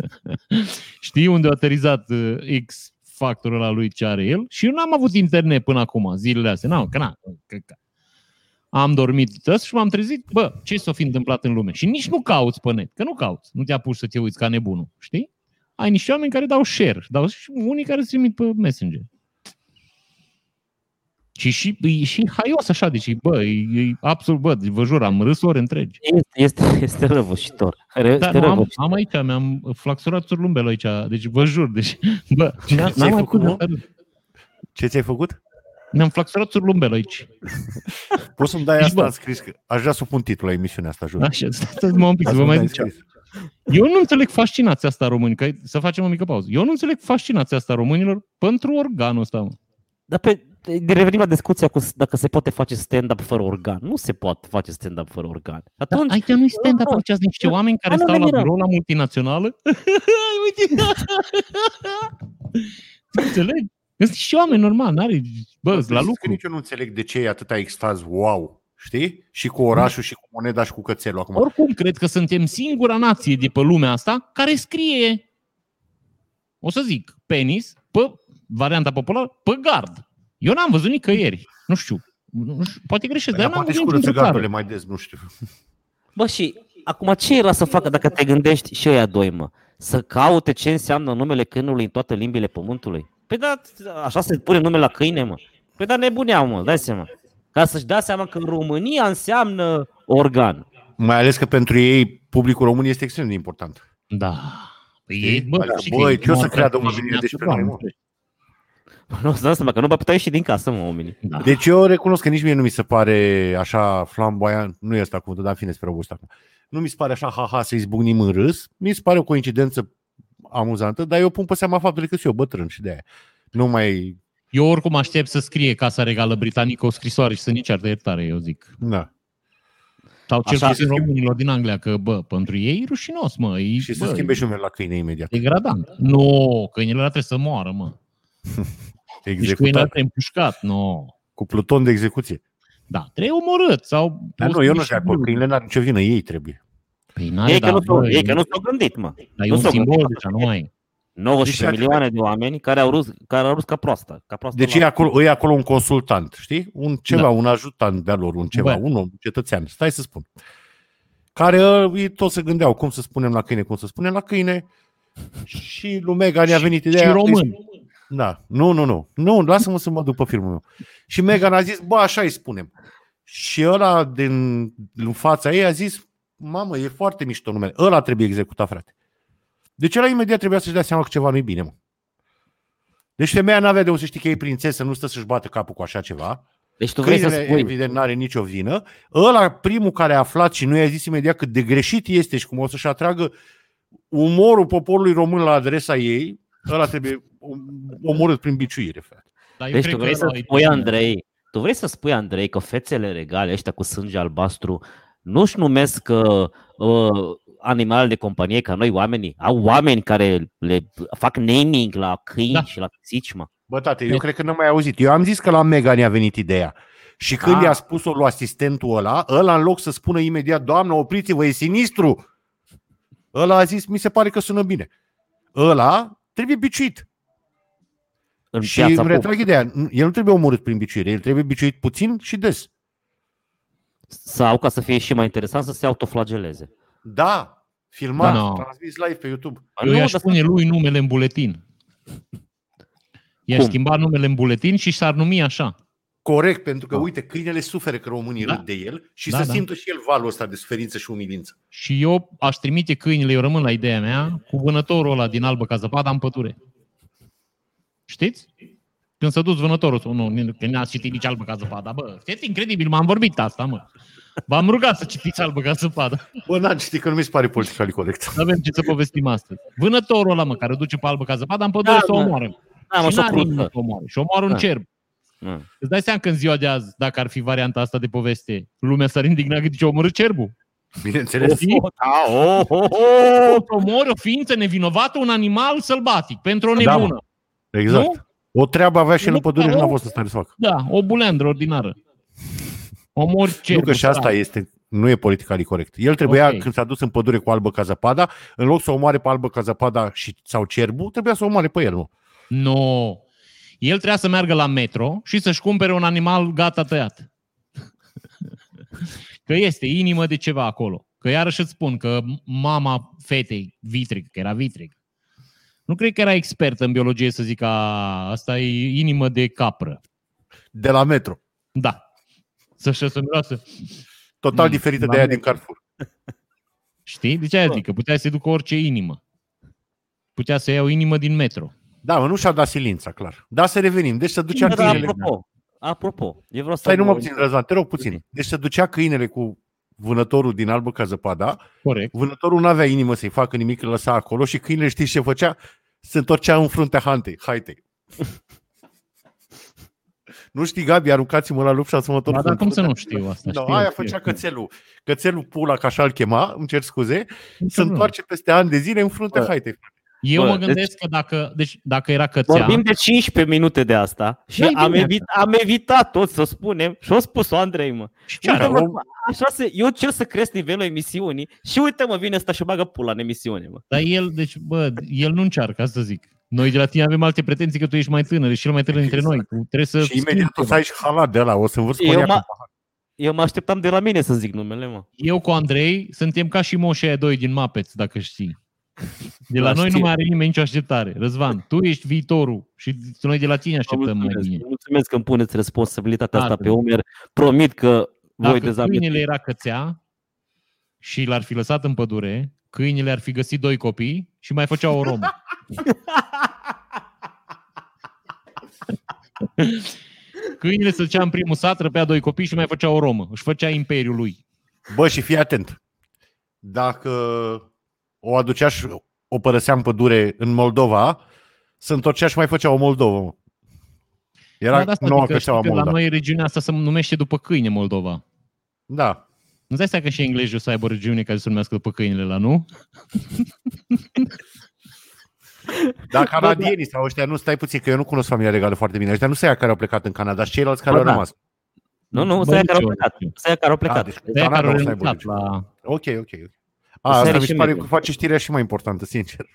(laughs) Știi unde a aterizat uh, X factorul ăla lui ce are el și eu n-am avut internet până acum, zilele astea. N-am, că n-am, că, că. Am dormit tăs și m-am trezit, bă, ce s-a fi întâmplat în lume? Și nici nu cauți pe net, că nu cauți. Nu te apuci să te uiți ca nebunul, știi? Ai niște oameni care dau share, dau și unii care se trimit pe Messenger. Și, și, e și haios așa, deci, bă, e, e absolut, bă, vă jur, am râs ore întregi. Este, este, este răvășitor. Este Da, nu, am, răvășitor. am aici, mi-am flaxurat surlumbele aici, deci vă jur, deci, bă, Ce n-am ți-ai mai făcut, pus mă? de râs. Ce ți-ai făcut? Mi-am flaxurat surlumbele aici. (laughs) Poți să-mi dai Deci, asta bă. în scris, că aș vrea să pun titlul la emisiunea asta, jur. Așa, stați mă un pic, să Să-mi vă mai dai zic în scris. Eu nu înțeleg fascinația asta a românilor, că să facem o mică pauză. Eu nu înțeleg fascinația asta a românilor pentru organul ăsta. Mă. Dar pe, de revenim la discuția cu dacă se poate face stand-up fără organ. Nu se poate face stand-up fără organ. Dar Atunci, aici nu-i stand-up, nu, aici sunt niște oameni care nu stau ne la mirăm. birou la multinațională. (laughs) Uite! Înțelegi? Sunt niște oameni normal, n-are, bă, Bă, la să zic că lucru. Nici eu nu înțeleg de ce e atâta extaz, wow, știi? Și cu orașul, și cu moneda, și cu cățelul acum. Oricum, cred că suntem singura nație de pe lumea asta care scrie, o să zic, penis, pe varianta populară, pe gard. Eu n-am văzut nicăieri. Nu știu. Nu știu poate greșesc, Dar dar n-am poate și văzut curăță într-o țară. gardurile mai des, nu știu. bă, și acum ce era să facă dacă te gândești și ăia doi, mă? Să caute ce înseamnă numele câinului în toate limbile pământului? Păi da, așa se pune numele la câine, mă. Păi da, nebuneau, mă, dai seama. ca să-și dea seama că România înseamnă organ. Mai ales că pentru ei publicul român este extrem de important. Da. Păi Știi? ei, bă, Adică, și că băi, ei ce o să nu creadă au oamenii dat despre Doamne, noi, mă? Nu să dau seama că nu mai putea ieși din casă, mă, oamenii. Da. Deci eu recunosc că nici mie nu mi se pare așa flamboyant, nu e asta cuvântul, dar în fine spre August acum. Nu mi se pare așa, ha-ha, să izbucnim în râs. Mi se pare o coincidență amuzantă, dar eu pun pe seama faptului că sunt eu bătrân și de aia. Nu mai... Eu oricum aștept să scrie Casa Regală Britanică o scrisoare și să nici de iertare, eu zic. Da. Sau cel Așa. puțin românilor din Anglia, că, bă, pentru ei e rușinos, mă. E, Și să bă, schimbe și numele la câine imediat. Degradant. Nu, câinele ăla trebuie să moară, mă. (laughs) Deci câinele ăla Executat trebuie împușcat, nu. cu pluton de execuție. Da, trebuie omorât sau... Dar nu, eu nu știu acolo, câinele n-are nicio vină, ei trebuie. Păi n-are, Ei că, da, nu, s-au- bă, ei că e- nu s-au gândit, mă. Dar e nu un s-au simbol gândit. deja, nu mai 19 Deci, milioane de oameni care au rus, care au rus ca proastă. Ca proastă Deci la- e acolo, e acolo un consultant, știi? Un ceva, Da. un ajutant de-a lor, un ceva, Bă. un om, cetățean, stai să spun. Care uh, ei tot se gândeau cum să spunem la câine, cum să spunem la câine. Și lui Megan i-a venit și ideea. român. Da, nu, nu, nu. Nu, lasă-mă să mă duc pe filmul meu. Și Megan a zis, bă, așa îi spunem. Și ăla din, din fața ei a zis, mamă, e foarte mișto numele. Ăla trebuie executat, frate. Deci ăla imediat trebuia să-și dea seama că ceva nu-i bine, mă. Deci femeia n-avea de unde să știi că e prințesă, nu stă să-și bată capul cu așa ceva. Deci tu vrei să Câinele, spui, evident, n-are nicio vină. Ăla, primul care a aflat și nu i-a zis imediat cât de greșit este și cum o să-și atragă umorul poporului român la adresa ei, ăla trebuie omorât prin biciuire, frate. Dar eu deci cred tu că vrei să ăla e spui, bine. Andrei, tu vrei să spui, Andrei, că fețele regale ăștia cu sânge albastru nu-și numesc uh, uh, animale de companie ca noi oamenii? Au oameni care le fac naming la câini Da. și la pisici, mă. Bă, tate, eu cred că n-am mai auzit. Eu am zis că la Megan i-a venit ideea. Și când Ah. i-a spus-o lui asistentul ăla, ăla în loc să spună imediat, doamnă, opriți-vă, e sinistru. Ăla a zis, mi se pare că sună bine. Ăla trebuie biciuit. În și piața îmi publică. retrag ideea. El nu trebuie omorât prin biciuire, el trebuie biciuit puțin și des. Sau, ca să fie și mai interesant, să se autoflageleze. Da, filmat, Da, da, no. transmis live pe YouTube. Eu Nu, i-aș dar pune lui numele în buletin. I-aș Cum? schimba numele în buletin și s-ar numi așa. Corect, pentru că, Da. uite, câinele suferă că românii Da. râd de el și Da, să da. simtă și el valul ăsta de suferință și umilință. Și eu aș trimite câinile, eu rămân la ideea mea, cu vânătorul ăla din albă ca zăpada în pădure. Știți? Când s-a dus vânătorul, sau nu, că n-ați citit nici albă ca zăpada. Bă, știți, incredibil, m-am vorbit asta, mă. V-am rugat să citiți albă ca zăpada. Bă, n-am citit că nu mi se pare politically corect. Nu avem ce să povestim astăzi. Vânătorul ăla, mă, care o duce pe albă ca zăpada în pădure Da, să o mă. omoară. Da, mă, și și o n-are nimeni cruță. să o omoare. Și omoară un Da. cerb. Da. Îți dai seama că în ziua de azi, dacă ar fi varianta asta de poveste, lumea s-ar indigna că zice omorât cerbul. Bineînțeles. Știi? Da, oh, oh, oh. Omori o ființă nevinovată, un animal sălbatic, pentru o Da, mă. nebună. Exact. Nu? O treabă avea și el Nu, în pădure și da, n-a o- fost în stare să facă. Da, o buleandră ordinară. Omori Nu cerbul. că și asta sărac. este, nu e politically corect. El trebuia, Ok. când s-a dus în pădure cu albă ca zăpada, în loc să omoare pe albă ca zăpada și, sau cerbul, trebuia să omoare pe el, nu? Nu. El trebuia să meargă la metro și să-și cumpere un animal gata tăiat. (laughs) Că este inimă de ceva acolo. Că iarăși îți spun că mama fetei, Vitrig, că era Vitrig, nu cred că era expertă în biologie să zic că asta e inimă de capră. De la metro. Da. Să și să miroasă. Total Mm, diferită la de aia metro. din Carrefour. (laughs) Știi? De ce aia zic? Că putea să se ducă orice inimă. Putea să ia o inimă din metro. Da, mă, nu și-a dat silința, clar. Da, să revenim. Deci să ducea Da, dar câinele. apropo, apropo, eu vreau să... Stai, nu mă vă- puțin, Răzvan, te rog puțin. Deci să ducea câinele cu vânătorul din albă ca zăpada, Corect. vânătorul nu avea inimă să-i facă nimic, îl lăsa acolo și câinele știi ce făcea? Se întorcea în fruntea hantei, haitei. nu știi, Gabi, aruncați-mă la lup și să mă întorc Ba, dar în cum să fruntea- nu știu asta? No, Știu, aia știu, făcea știu. cățelul. Cățelul pula, ca așa îl chema, îmi cer scuze, se Niciun întoarce peste ani de zile în fruntea Bă. haitei. Eu Bă, mă gândesc că dacă, deci, dacă era cățea, Vorbim de 15 minute de asta și Da-i am, bine evit, am evitat tot să spunem și o spus-o Andrei, mă. ce are? Uite, mă, om? așa se, eu cer să cresc nivelul emisiunii și uite mă, vine ăsta și bagă pula în emisiune, mă. Dar el, deci, bă, el nu încearcă, asta zic. Noi de la tine avem alte pretenții că tu ești mai tânăr, ești cel mai tânăr dintre noi. Tu trebuie să Și imediat o schimbi să ai și halat de la, o să învârți Eu coniac mă- în pahar. Eu mă așteptam de la mine să zic numele, mă. Eu cu Andrei suntem ca și moșii aia doi din Mapeți, dacă știi. De la Da, noi știu. nu mai are nimeni nicio așteptare. Răzvan, tu ești viitorul și noi de la tine așteptăm mai mulțumesc, bine. mulțumesc că îmi puneți responsabilitatea asta Asta. pe umer. Promit că voi Dacă dezamăgi. câinele era cățea și l-ar fi lăsat în pădure, câinele ar fi găsit doi copii și mai făcea o romă. (laughs) Câinele se ducea în primul sat, răpea doi copii și mai făcea o romă. Își făcea imperiul lui. Bă, și fii atent. Dacă o aducea și o părăsea în pădure în Moldova, se întorcea și mai făcea o Moldovă. mă. Era Da, de asta noua zic că cățeaua știi că la Moldova. noi regiunea asta se numește după câine Moldova. Da. Nu dai seama că și englezii o să aibă o regiune care se numească după câinele la nu? (laughs) Dar canadienii sau ăștia, nu stai puțin, că eu nu cunosc familia regală foarte bine. Ăștia nu se ia care au plecat în Canada, și ceilalți care Bă, au da. rămas. Nu, nu, Bă, să ia care au nici eu plecat. nu știu. Să ia care au Ah, plecat. deci De aia care Canada au o să aibă renunțat o regiune. la... Ok, ok. Să A, asta are mi și se pare mediul. că face știrea și mai importantă, sincer.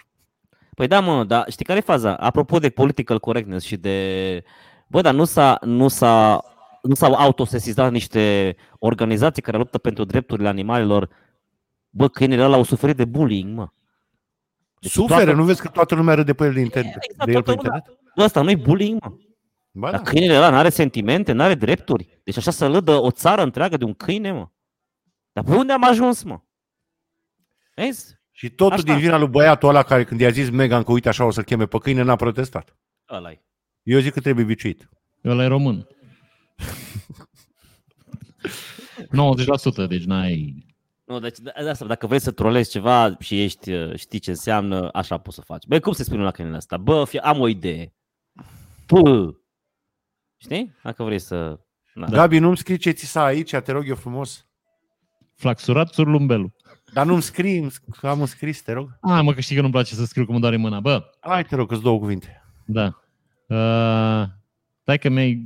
Păi da, mă, dar știi care e faza? Apropo de political correctness și de... Bă, dar nu s-a, nu s-a, nu s-au autosesizat niște organizații care luptă pentru drepturile animalelor. Bă, câinele ăla au suferit de bullying, mă. Deci Suferă, toată- nu vezi că toată lumea râde pe el de, internet, Exact, de el pe toată lumea. internet? Bă, ăsta nu-i bullying, mă. Ba Dar da. câinele ăla n-are sentimente, n-are drepturi. Deci așa să lădă o țară întreagă de un câine, mă. Dar pe unde am ajuns, mă? Vezi? Și totul Așa. din vina lui băiatul ăla care când i-a zis Megan că uite așa o să-l cheme pe câine, n-a protestat. ăla Eu zic că trebuie biciuit. Ăla e român. (laughs) 90%, deci n-ai... Nu, deci de de asta, dacă vrei să trolezi ceva și ești, uh, știi ce înseamnă, așa poți să faci. Băi, cum se spune la câinele ăsta? Bă, fie, am o idee. Pă! Știi? Dacă vrei să... Da. Da. Gabi, nu-mi scrii ce ți s-a aici, te rog eu frumos. Flaxurat surlumbelul. Dar nu-mi scrii, îmi sc- că am un scris, te rog. Ah, mă, că știi că nu-mi place să scriu că mă doare mâna. Bă, Hai, te rog, că două cuvinte. da. Uh, stai că mi-ai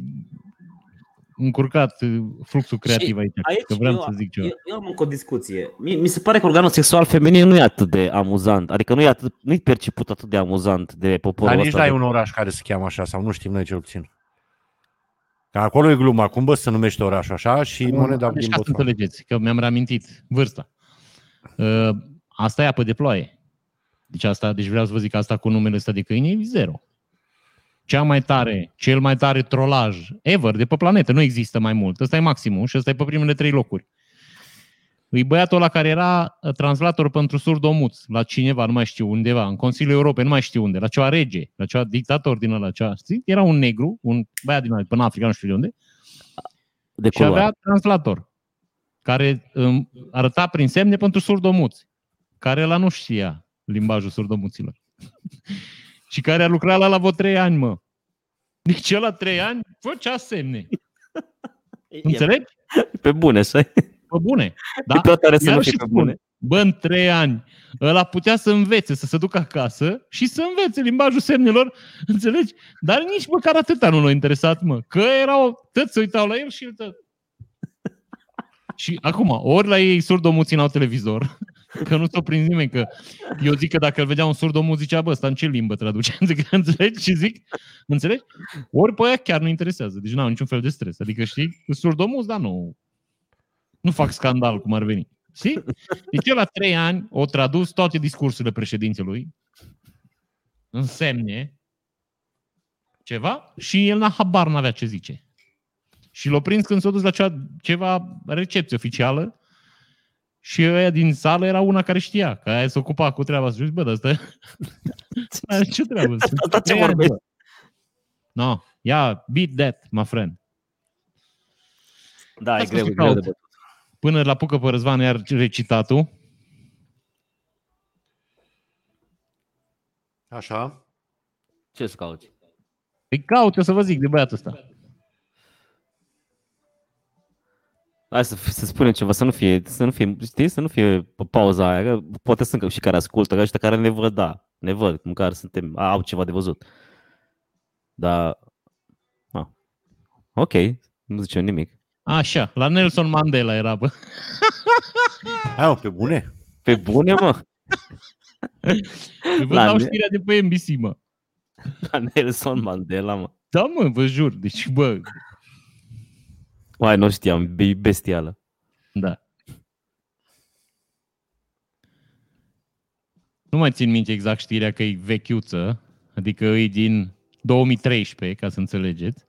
încurcat uh, fluxul creativ aici, aici că vreau eu- să zic ceva. Eu, eu am încă o discuție. Mi, mi se pare că organul sexual feminin nu e atât de amuzant. Adică nu e, atât, nu e perceput atât de amuzant de poporul Dar nici ăsta. n-ai de- un oraș care se cheamă așa, sau nu știm noi cel puțin. Că acolo e gluma, cum bă se numește orașul așa și moneda Deci din ca să Botswana. înțelegeți, că mi-am reamintit vârsta. Uh, asta e apă de ploaie. Deci, asta, deci vreau să vă zic că asta cu numele ăsta de câine e zero. Cea mai tare, cel mai tare trolaj ever de pe planetă. Nu există mai mult. Ăsta e maximum și ăsta e pe primele trei locuri. E băiatul ăla care era uh, translator pentru surdomuț la cineva, nu mai știu undeva, în Consiliul Europei, nu mai știu unde, la ceva rege, la ceva dictator din ăla, ceva, știi? Era un negru, un băiat din ăla, până în Africa, nu știu de unde, de și avea culoare. translator care um, arăta prin semne pentru surdomuți, care la nu știa limbajul surdomuților. (laughs) și care a lucrat la la vreo trei ani, mă. Deci el la trei ani făcea semne. (laughs) Înțelegi? Pe bune, așa e. Pe bune. Da? Da? Pe tare să Eu nu și fie pe spun, bune. Bă, în trei ani, ăla putea să învețe, să se ducă acasă și să învețe limbajul semnelor, înțelegi? Dar nici măcar atâta nu l-a interesat, mă. Că erau, toți se uitau la el și el tot. Și acum, ori la ei surdomuții n-au televizor, (laughs) că nu s-o prins nimeni, că eu zic că dacă îl vedea un surdomut, zicea, bă, ăsta în ce limbă traduce? Zic, (laughs) înțelegi? Și zic, înțelegi? Ori pe aia chiar nu interesează, deci n-au niciun fel de stres. Adică, știi, surdomuți, dar nu, nu fac scandal cum ar veni. Știi? Deci el la trei ani o tradus toate discursurile președintelui în semne ceva și el n-a habar n-avea ce zice. Și l-a prins când s-a dus la cea, ceva recepție oficială și ăia din sală era una care știa, că aia se ocupa cu treaba asta. Și zic, bă, dar asta... (laughs) Are ce treabă? Sunt Asta ce trei ani, vorbești? bă. No, yeah, beat that, my friend. Da, e Asta greu, să e greu de caut. bătut. Până la apucă pe Răzvan iar recitatul. Așa. Ce să cauți? Îi caut, eu să vă zic de băiatul ăsta. Hai să, să spunem ceva, să nu fie, să nu fie, știi, să nu fie pe pauza aia, că poate sunt că și care ascultă, că ăștia care ne văd, da, ne văd, măcar suntem, au ceva de văzut. Dar, a, ok, nu zicem nimic. Așa, la Nelson Mandela era, bă. Hai, mă, pe bune? Pe bune, mă? Vă La dau Ne- știrea de pe NBC, mă. La Nelson Mandela, mă. Da, mă, vă jur. Deci, bă, Uai, nu știam, e bestială. nu mai țin minte exact știrea că e vechiuță, adică e din 2013, ca să înțelegeți.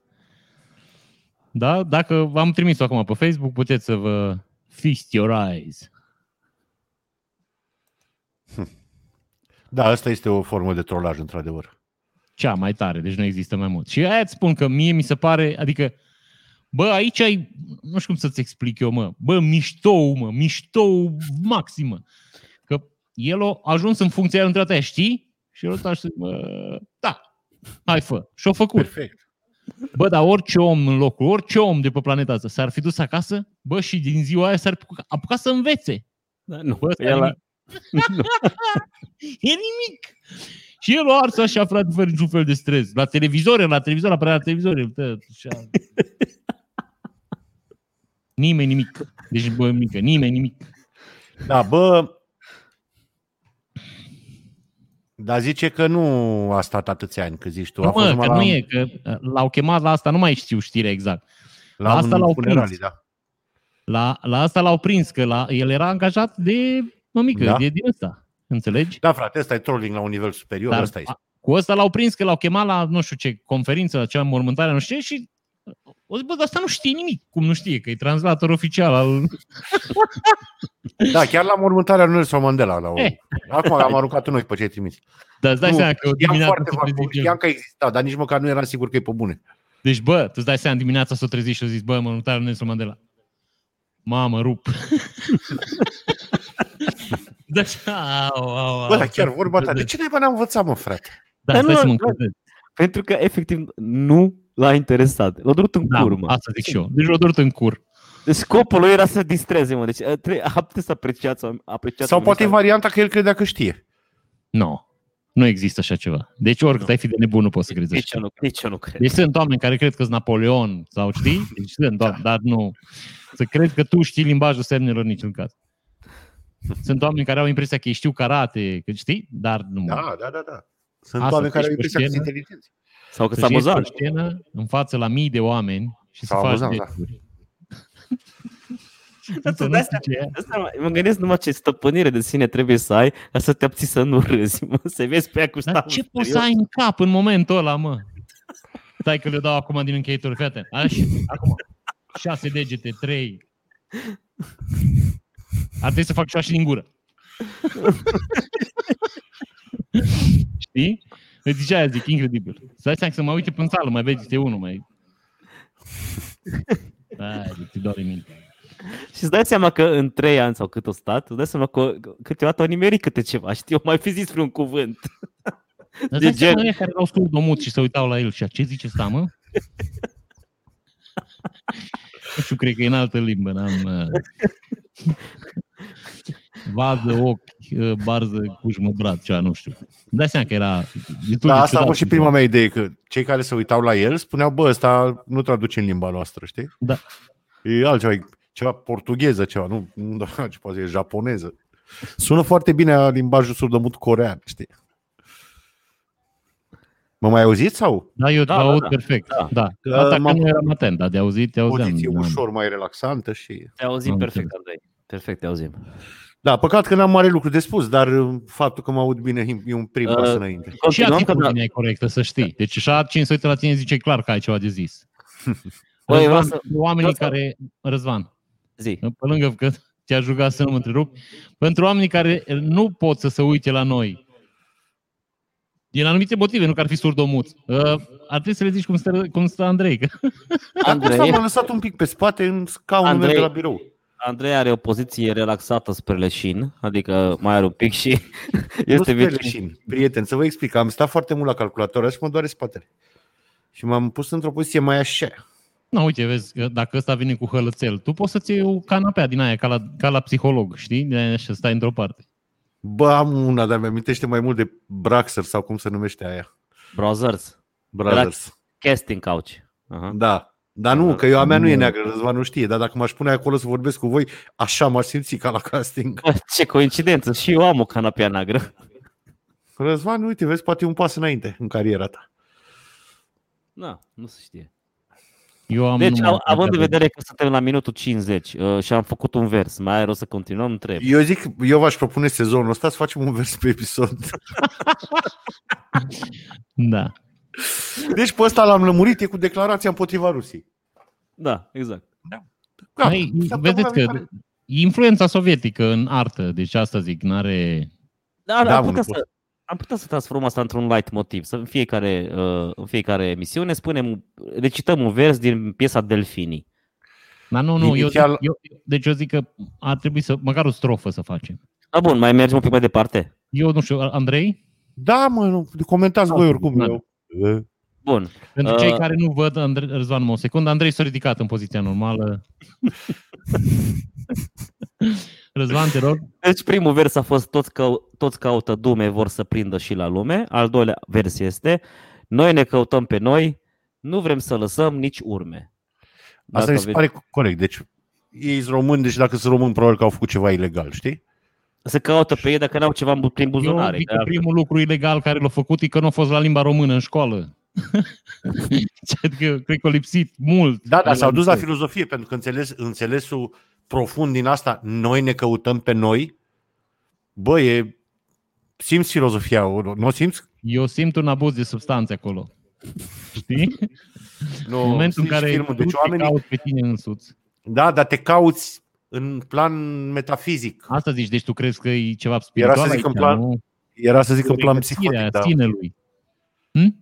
Da? Dacă v-am trimis-o acum pe Facebook, puteți să vă feast your eyes. Da, asta este o formă de trolaj, într-adevăr. Cea mai tare, deci nu există mai mult. Și aia îți spun că mie mi se pare, adică, bă, aici ai, nu știu cum să-ți explic eu, mă, bă, miștou, mă, miștou maximă. Că el a ajuns în funcția aia într știi? Și el ăsta și bă, da, hai fă. Și-a făcut. Perfect. Bă, dar orice om în locul, orice om de pe planeta asta s-ar fi dus acasă, bă, și din ziua aia s-ar apuca să învețe. Da, nu, Bă, ăsta el a, (laughs) E nimic. Și el o ars așa, frate, fără niciun fel de stres. La televizor, la televizor, la la televizor. el tă, așa. Nimeni nimic. Deci, bă, mică, nimeni nimic. Da, bă, dar zice că nu a stat atâția ani, că zici tu. Nu, a fost mă, numai că la, nu e, că l-au chemat la asta, nu mai știu știrea exact. la, la asta un l-au funeralii, prins. da. La, la asta l-au prins, că la, el era angajat de mămică, Da. da? de din ăsta. Înțelegi? Da, frate, ăsta e trolling la un nivel superior, Dar ăsta este. a- cu ăsta l-au prins că l-au chemat la nu știu ce conferință, la cea mormântare, nu știu ce, și o zic, bă, dar asta nu știe nimic. Cum nu știe? Că e translator oficial al... Da, chiar la mormântarea lui Nelson Mandela. La o... Eh. Acum am aruncat noi pe ce ai trimis. Dar îți dai Nu, seama că o Știam dimineață foarte s-a vague, trezit el. știam că exista, dar nici măcar nu eram sigur că e pe bune. Deci, bă, tu îți dai seama, dimineața s-a trezit și a zis, bă, mormântarea lui Nelson Mandela. Mamă, rup. (laughs) da, au, au, au. Bă, dar chiar vorba ta, de ce naiba n-am învățat, mă, frate? Da, Dar stai nu, să mă nu. încredezi. pentru că efectiv nu l-a interesat. L-a durut în Da, cur, mă. asta zic și eu. Deci l-a durut în cur. Deci scopul lui era să distreze, mă. Deci uh, trebuie, a putut să apreciați, apreciați Sau poate e mesaj. varianta că el credea că știe. Nu. No. Nu există așa ceva. Deci oricât Nu. ai fi de nebun, nu poți să crezi Nici așa eu nu, nici eu nu cred. Deci sunt oameni care cred că sunt Napoleon sau știi? Deci sunt, da. dar nu. Să cred că tu știi limbajul semnelor în niciun caz. Sunt oameni care au impresia că ei știu karate, că știi, dar nu. Da, da, da, da. Sunt Asta, oameni care au ești pe impresia că sunt scenă? inteligenți. Sau că Să s-a ieși pe amuzat. scenă în față la mii de oameni și să S-au faci amuzat, da. gesturi. Da, Să tu nu dai știu ce e. Asta, mă, mă gândesc numai ce stăpânire de sine trebuie să ai ca să te abții să nu râzi, mă, să vezi pe ea cu Dar stavul ce poți să serios. ai în cap în momentul ăla, mă? Stai că le dau acum din încheietură, fii atent. Așa, acum. Șase degete, trei. Ar trebui să fac și așa din gură. (laughs) Știi? Deci ce aia zic, incredibil. Să dai seama că să mă uite până în sală, mai vezi, te unul, mai... Ai, de te doare minte. Și îți dai seama că în trei ani sau cât o stat, îți dai seama că câteodată au nimerit câte ceva, știi, eu mai fi zis vreun cuvânt. Dar De de gen. gen... care erau surdomut și se uitau la el și ce zice ăsta, mă? (laughs) Nu știu, cred că e în altă limbă, n-am... uh, Vază, ochi, uh, barză, cușmă, brad, ceva, nu știu. Îmi dai seama că era... destul Da, de asta a ciudat. fost și prima mea idee, că cei care se uitau la el spuneau, bă, ăsta nu traduce în limba noastră, știi? Da. E altceva, e ceva portugheză, ceva, nu, nu da, (laughs) ce poate, e japoneză. Sună foarte bine limbajul surdomut corean, știi? Mă mai auziți sau? Da, eu te Da, da, aud da. perfect. Da. Da. Că Asta că m-am- nu eram atent, dar de auzit te auzeam. Poziție da. ușor mai relaxantă și... Te auzim Am perfect, înțeles. Andrei. Perfect, te auzim. Da, păcat că n-am mare lucru de spus, dar uh, faptul că mă aud bine e un prim Uh, pas înainte. Și Continuăm că da. atitudinea e corectă, să știi. Deci și cine se uită la tine zice clar că ai ceva de zis. (laughs) Băi, vreau Răzvan, să- oamenii vreau să- care... Răzvan, zi. pe lângă că te-a jucat să nu mă întrerup, pentru oamenii care nu pot să se uite la noi, din anumite motive, nu că ar fi surdomuți, uh, ar trebui să le zici cum stă, cum stă Andrei. Că... Acum Andrei, m-am lăsat un pic pe spate în scaunul meu Andrei- de la birou. Andrei are o poziție relaxată spre leșin, adică mai are un pic și (laughs) Nu este spre vecin. leșin. Prieten, să vă explic, am stat foarte mult la calculator și mă doare spatele. Și m-am pus într-o poziție mai așa. Nu, uite, vezi, că dacă ăsta vine cu hălățel, tu poți să-ți iei o canapea din aia, ca la, ca la psiholog, știi? De aia și stai într-o parte. Bă, am una, dar mi-amintește mai mult de Braxer sau cum se numește aia. Brothers, Brothers. casting couch. Aha. Da. Dar nu, că eu a mea nu e neagră, Răzvan nu știe, dar dacă m-aș pune acolo să vorbesc cu voi, așa m-aș simți ca la casting. Bă, (laughs) ce coincidență, și eu am o canapea neagră. Răzvan, uite, vezi, poate e un pas înainte în cariera ta. Da, nu se știe. Eu am Deci, numai av- având în de- vedere că suntem la minutul 50 uh, și am făcut un vers, mai ai rost să continuăm? Întreb. Eu zic, eu v-aș propune sezonul ăsta să facem un vers pe episod. (laughs) Da. Deci pe ăsta l-am lămurit, e cu declarația împotriva Rusiei. Da, exact. Gata, Mai, săptămâna vedeți că viitoare. influența sovietică în artă, deci asta zic, n-are... Da, Da, am, mă, putea nu să, am putea să transformăm asta într-un light motiv. Să în fiecare, uh, în fiecare emisiune spunem, recităm un vers din piesa Delfini. Dar nu, nu, eu, zic, Inițial- eu, deci eu zic că ar trebui să, măcar o strofă să facem. Da, bun, mai mergem un pic mai departe. Eu nu știu, Andrei? Da, mă, nu, comentați voi oricum. Da. Eu. Bun. Pentru Uh, cei care nu văd, Andrei, Răzvan, o secundă, Andrei s-a ridicat în poziția normală. (laughs) Răzvan, te rog. Deci primul vers a fost toți, cău- toți caută dume, vor să prindă și la lume. Al doilea vers este noi ne căutăm pe noi, nu vrem să lăsăm nici urme. Asta mi se vezi- pare corect. Deci ei sunt români, deci dacă sunt români, probabil că au făcut ceva ilegal, știi? Se caută pe ei dacă n-au ceva în bu- prin Eu buzunare. zic că primul lucru ilegal care l-a făcut e că nu a fost la limba română în școală. (laughs) adică, cred că a lipsit mult. Da, dar s-au dus la filozofie, pentru că înțeles, înțelesul profund din asta, noi ne căutăm pe noi, bă, e, simți filozofia, o- nu o simți? Eu simt un abuz de substanțe acolo. Știi? Nu, în momentul în simți care filmul. tu Deci te oamenii, cauți pe tine însuți. da, dar te cauți în plan metafizic. Asta zici, deci tu crezi că e ceva spiritual Era să zic aici, în plan nu? Era să zic în plan Regăsirea psihotic, da. sinelui.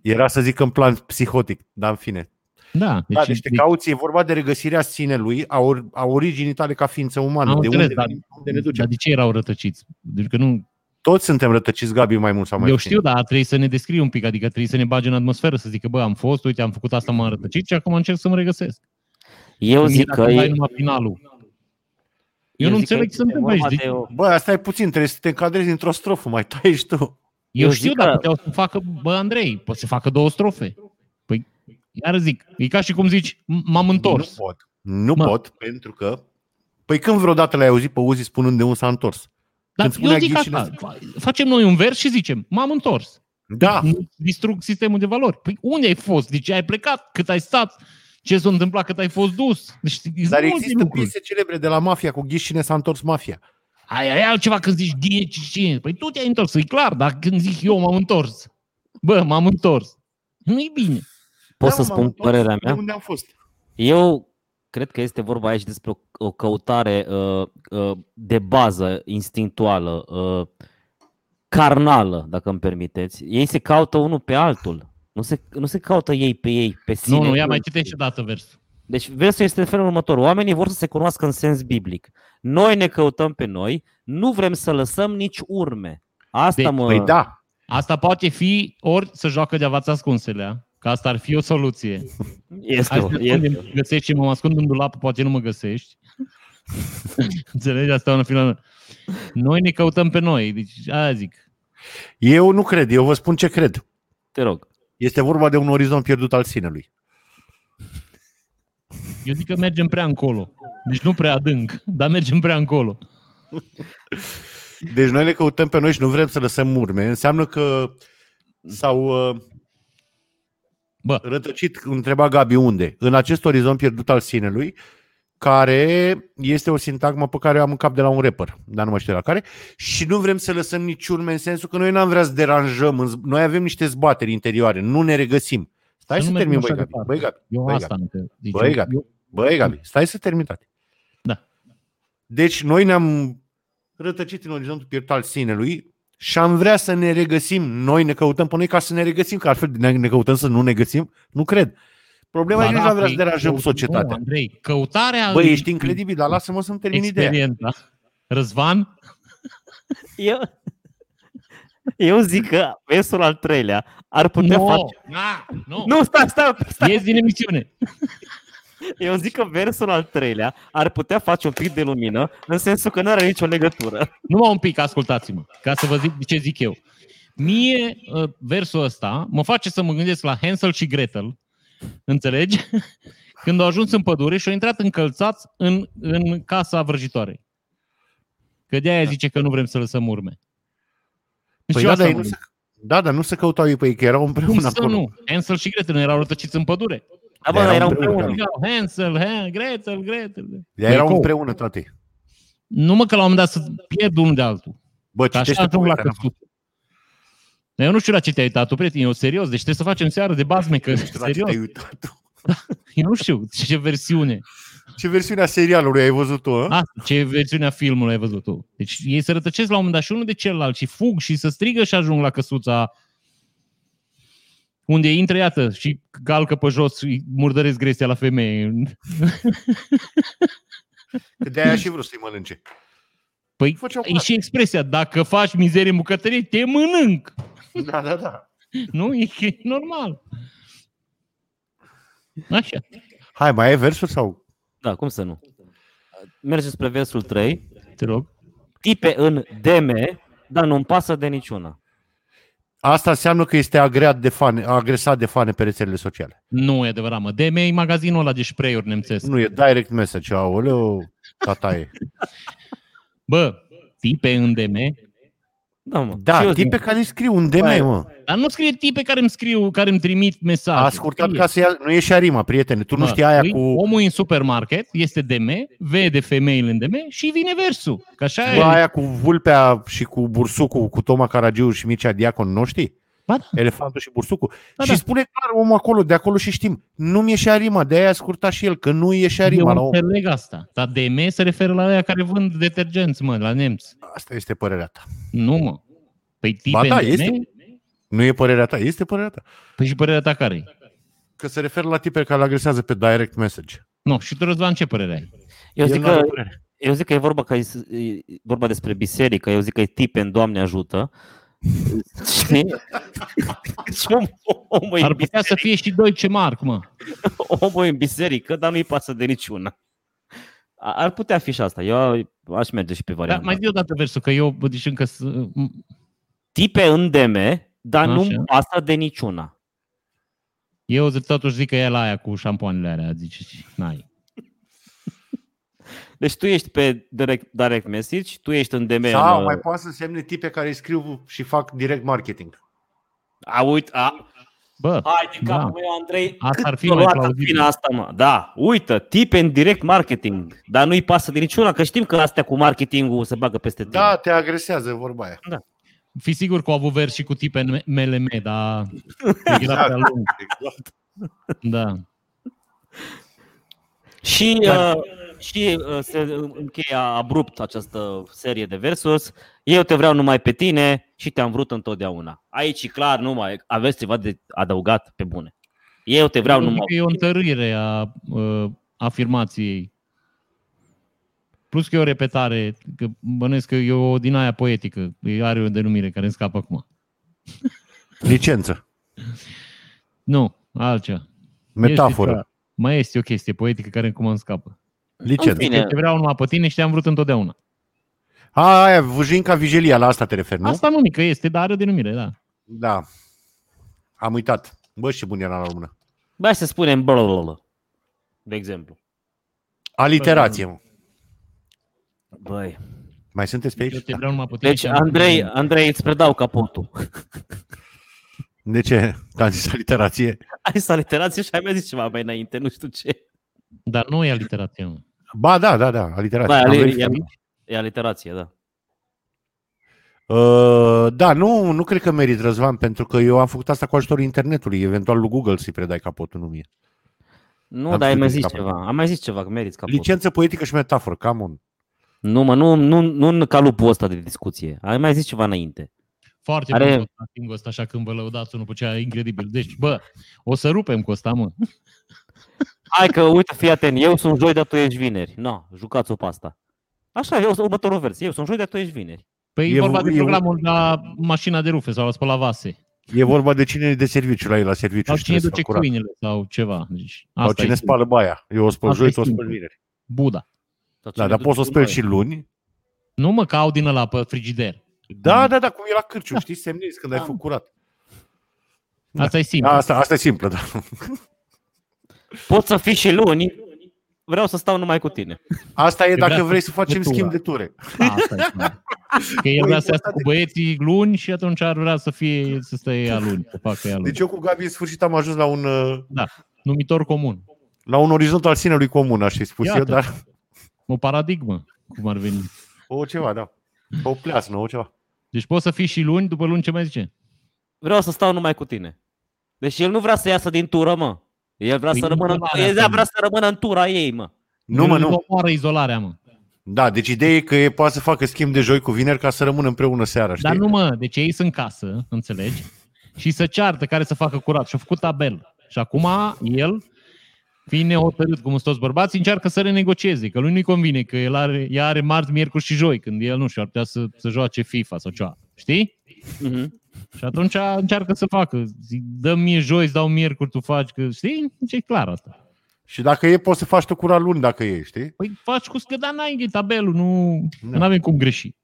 Era să zic în plan psihotic, dar în fine. Da, deci, Da, deci te deci cauți, e vorba de regăsirea sinelui, a, or, a originii tale ca ființă umană. Am de înțeles, unde, dar- venim, unde ne ducem. dar de ce erau rătăciți? Deci că nu, Toți suntem rătăciți, Gabi, mai mult sau mai eu puțin. știu, dar trebuie să ne descrie un pic, adică trebuie să ne bage în atmosferă, să zică, bă, am fost, uite, am făcut asta, m-am rătăcit și acum încerc să mă regăsesc. Eu Mie zic dacă că îmi dai e, numai finalul. Eu, eu nu zic că înțeleg ce se este întâmplă aici. vorba Deci, de o- Bă, asta e puțin, trebuie să te încadrezi într-o strofă, mai tai și tu. eu, eu știu, zic dar că- puteau să facă, bă, Andrei, poți să facă două strofe. Păi, iar zic, e ca și cum zici, "M- m-am întors. Nu pot. Nu Mă. pot, pentru că... Păi când vreodată l-ai auzit pe Uzi spunând de unde s-a întors? Dar Când eu spunea zic Ghișine- asta, fa- facem noi un vers și zicem, m-am întors. Da, Nu distrug sistemul de valori. Păi unde ai fost? De ce ai plecat? Cât ai stat? Ce s-a întâmplat cât ai fost dus? Deci, sunt dar multe există lucruri. piese celebre de la mafia cu Ghișine s-a întors mafia. Aia e altceva când zici ghine cine. Păi tu te-ai întors, e clar, dar când zic eu m-am întors. Bă, m-am întors. Nu-i bine. pot Da, să mă, m-am spun întors părerea De mea? unde am fost? Eu cred că este vorba aici despre o, o căutare uh, uh, de bază instinctuală, uh, carnală, dacă îmi permiteți. Ei se caută unul pe altul. Nu se, nu se caută ei pe ei, pe sine. Nu, nu, ia mai înșiși. citește o dată versul. Deci versul este în felul următor. Oamenii vor să se cunoască în sens biblic. Noi ne căutăm pe noi, nu vrem să lăsăm nici urme. Asta Deci, mă... Păi da, Asta poate fi ori să joacă de avați ascunselea, că asta ar fi o soluție. Este, Hai să o- te este. ascundem, găsești și mă ascund în dulap, poate nu mă găsești. (laughs) Înțelegi? Asta e un final. Noi ne căutăm pe noi. Deci, aia zic. eu nu cred, eu vă spun ce cred. Te rog. Este vorba de un orizont pierdut al sinelui. Eu zic că mergem prea încolo. Deci nu prea adânc, dar mergem prea încolo. Deci noi ne căutăm pe noi și nu vrem să lăsăm urme. Înseamnă că s-au uh, Bă, rătăcit, întreba Gabi unde? În acest orizont pierdut al sinelui, care este o sintagmă pe care o am în cap de la un rapper, dar nu mă știu la care, și nu vrem să lăsăm nici urme în sensul că noi n-am vrea să deranjăm, în- noi avem niște zbateri interioare, nu ne regăsim. Stai Să să nu termin, mergem băi așa Gabi. departe. Băi Gabi, eu băi, asta Gabi. nu cred. Deci Băi, eu- Gabi. eu- Băi Gabi, stai să termin toate. Da. Deci noi ne-am rătăcit în orizontul pierdut al sinelui și am vrea să ne regăsim. Noi ne căutăm pe noi ca să ne regăsim, că altfel ne ne căutăm să nu ne găsim. Nu cred. Problema e că Ba nici da, nu vrea să păi, deranjăm căut- societatea. Nu, Andrei, căutarea... Băi, în- ești incredibil, dar lasă-mă să-mi termin ideea. Experiența. Răzvan? Eu, eu zic că versul al treilea ar putea Nu, face... na, nu. Nu, stai, stai, stai. Ies din emisiune. Eu zic că versul al treilea ar putea face un pic de lumină, în sensul că nu are nicio legătură. Numai un pic, ascultați-mă, ca să vă zic ce zic eu. Mie, uh, versul ăsta mă face să mă gândesc la Hansel și Gretel, înțelegi? (laughs) Când au ajuns în pădure și au intrat încălțați în, în casa vrăjitoarei. Că de-aia zice că nu vrem să lăsăm urme. Deci Păi eu da, asta dar ei mă nu se, gândesc. da, dar nu se căutau ei pe ei, că erau Cum împreună să acolo. nu? Hansel și Gretel nu erau rătăciți în pădure. Da, bă, Erau dar erau împreună. împreună. Erau Hansel, Han, Gretel, Gretel. Ea erau Păi, împreună toate. Nu mă că la un moment dat să pierd unul de altul. Bă, Că așa citește ajung la povestea. Căsuță. Eu nu știu la ce te-ai uitat tu, prieten, eu serios, deci trebuie să facem seară de bazme, că Nu știu la ce serios, te-ai uitat tu. (laughs) eu nu știu ce versiune. Ce versiune a serialului ai văzut tu, a? A, ce versiune a filmului ai văzut tu. Deci ei se rătăcesc la un moment dat și unul de celălalt și fug și să strigă și ajung la căsuța unde intră, iată, și calcă pe jos și murdăresc gresia la femeie. (laughs) Că de-aia și vrut să-i mănânce. Păi Făceau e și expresia, dacă faci mizerie în bucătărie, te mănânc. Da, da, da. Nu? E, e normal. Așa. Hai, mai ai versuri sau? Da, cum să nu? Mergem spre versul 3. Te rog. Tipe în DM, dar nu-mi pasă de niciuna. Asta înseamnă că este agreat de fane, agresat de fane pe rețelele sociale. Nu e adevărat, mă. DM e magazinul ăla de spray-uri nemțesc. Nu e direct message, aoleu, tataie. Bă, tipe în DM, Da, mă. Și Da, eu tipe care îi scriu un DM, mă. dar nu scrie tipe care îmi scriu, care îmi trimit mesaje. A ascultat Scrie. ca să ia, nu e și arima, prietene. Tu nu Mă, știi aia păi, cu... Omul e în supermarket, este DM, vede femeile în DM și vine versul. Că așa Bă, e. aia cu vulpea și cu bursucul, cu Toma Caragiu și Mircea Diacon, nu știi? Ba da. Elefantul și bursucul. Da, și da. spune clar omul acolo, de acolo și știm. Nu mi ieșea rima, de aia a scurtat și el, că nu ieșea rima la Eu om. înțeleg asta. Dar DM se referă la aia care vând detergenți, mă, la nemți. Asta este părerea ta. Nu, mă. Păi tipe Ba da, în DM? este. Nu e părerea ta, este părerea ta. Păi și părerea ta care Că se referă la tipe care îl agresează pe direct message. Nu, și tu, Răzvan, ce părere ai? Eu El zic, n-are că, părere. eu zic că e vorba, că e, e vorba despre biserică, eu zic că e tipe în Doamne ajută. Știi? Și om, omul, e Ar în putea să fie și Deutsche Mark, mă. omul e în biserică, dar nu-i pasă de niciuna. A- Ar putea fi și asta. Eu aș merge și pe Da, varianta. mai zi o dată versul, că eu, bă, deci încă... s- Tipe în DM, dar Așa. nu pasă de niciuna. Eu zic, totuși zic că e la aia cu șampoanele alea, zice, n-ai. Deci tu ești pe direct, direct message, tu ești în DM. Sau în, mai poate să semne tipe care îi scriu și fac direct marketing. A, uite, a, Bă, hai de Da. capul meu, Andrei, Asta cât ar fi ți-o mai luat plauzibil. Fina asta, mă. Da, uită, tipe în direct marketing, dar nu-i pasă de niciuna, că știm că astea cu marketingul se bagă peste tine. Da, te agresează vorba aia. fi sigur că au avut vers și cu tipe în MLM, dar (laughs) era prea lung. Exact. Da. Și, uh, și uh, se încheie abrupt această serie de versuri. Eu te vreau numai pe tine și te-am vrut întotdeauna. Aici e clar, nu mai aveți ceva de adăugat pe bune. Eu te vreau Eu zic numai că e o întărire a uh, afirmației. Plus că e o repetare, că bănuiesc că e o din aia poetică. E- Are o denumire care îmi scapă acum. (laughs) Licență. Nu, altceva. Metaforă. Este, mai este o chestie poetică care acum îmi scapă. Licență. În fine. Te vreau numai pe tine și te-am vrut întotdeauna. A, aia, Vujinca Vigilia, la asta te referi, nu? Asta nu mică este, dar are o denumire, da. Da. Am uitat. Bă, ce bun era la română. Bă, să spunem blablabla, de exemplu. Aliterație, mă. Băi. Mai sunteți pe Eu aici? te vreau numai pe tine. Deci, și am vrut Andrei, întotdeauna. Andrei, îți predau capotul. De ce? Că am zis aliterație. Ai să aliterație și ai mai zis ceva mai înainte, nu știu ce. Dar nu e aliterație, mă. Ba, da, da, da, aliterație. Ba, Am ali- verificat. e, e aliterație, da. Uh, da, nu, nu cred că merit, Răzvan, pentru că eu am făcut asta cu ajutorul internetului. Eventual lui Google să-i predai capotul, nu mie. Nu, Am dar ai mai scris zis capăt. ceva. Am mai zis ceva, că meriți capotul. Licență poetică și metaforă, cam on. Nu, mă, nu, nu, nu în calupul ăsta de discuție. Ai mai zis ceva înainte. Foarte Are- Are... bun singul ăsta, așa când vă lăudați unul pe cea incredibil. Deci, bă, o să rupem cu ăsta, mă. Hai că, uite, fii atent, eu sunt joi, dar tu ești vineri. No, jucați-o pe asta. Așa, eu sunt următorul vers. Eu sunt joi, dar tu ești vineri. Păi E e vorba vo- de e- programul la mașina de rufe sau la spăla vase. E vorba de cine e de serviciu la ei la serviciu Sau și cine trebuie să duce facă curat. câinele sau ceva. Deci, Sau asta cine e spală baia. Eu o spăl Asta joi, e tu o spăl simplu. vineri. Buda. Sau Da, cine dar duce poți să o cu speli noi. și luni. Nu mă, că au din ăla pe frigider. Da, da, da, cum e la cârciu, știi, semnezi când ai Da. făcut curat. Asta e simplu. Da, asta, asta e simplă, da. Poți să fii și luni. Vreau să stau numai cu tine. Asta e Eu dacă vreau vrei să să facem fac schimb de ture. Asta e (laughs) simplu. Că el Băi, vrea să iasă important cu băieții luni și atunci ar vrea să fie să stea ea luni, să facă ea luni. Deci eu cu Gabi în sfârșit am ajuns la un, uh, Da. numitor comun. La un orizont al sinelui comun, aș fi spus Iată. eu, dar O paradigmă, cum ar veni. o ceva, da. O pleasnă, o ceva. Deci poți să fii și luni, după luni ce mai zice? Vreau să stau numai cu tine. Deci el nu vrea să iasă din tură, mă. El vrea Păi să nu rămână, izolarea el asta, vrea mă. să rămână în tura ei, mă. Nu, mă, Îl nu. omoară izolarea, mă. Da, deci ideea e că e poate să facă schimb de joi cu vineri ca să rămână împreună seara, știi? Dar nu mă, deci ei sunt în casă, înțelegi? Și să ceartă care să facă curat. Și-a făcut tabel. Și acum el, fiind nehotărât, cum sunt toți bărbații, încearcă să renegocieze, că lui nu-i convine, că el are, ea are marți, miercuri și joi, când el nu știu, ar putea să, să joace FIFA sau ceva. Știi? Mhm. Și atunci încearcă să facă. Zic, dă mie joi, îți dau miercuri, tu faci, că știi? Deci e clar asta. Și dacă e, poți să faci tu curat luni dacă e, știi? Păi faci cu scăda n-ai e tabelul, nu Da. nu avem cum greși.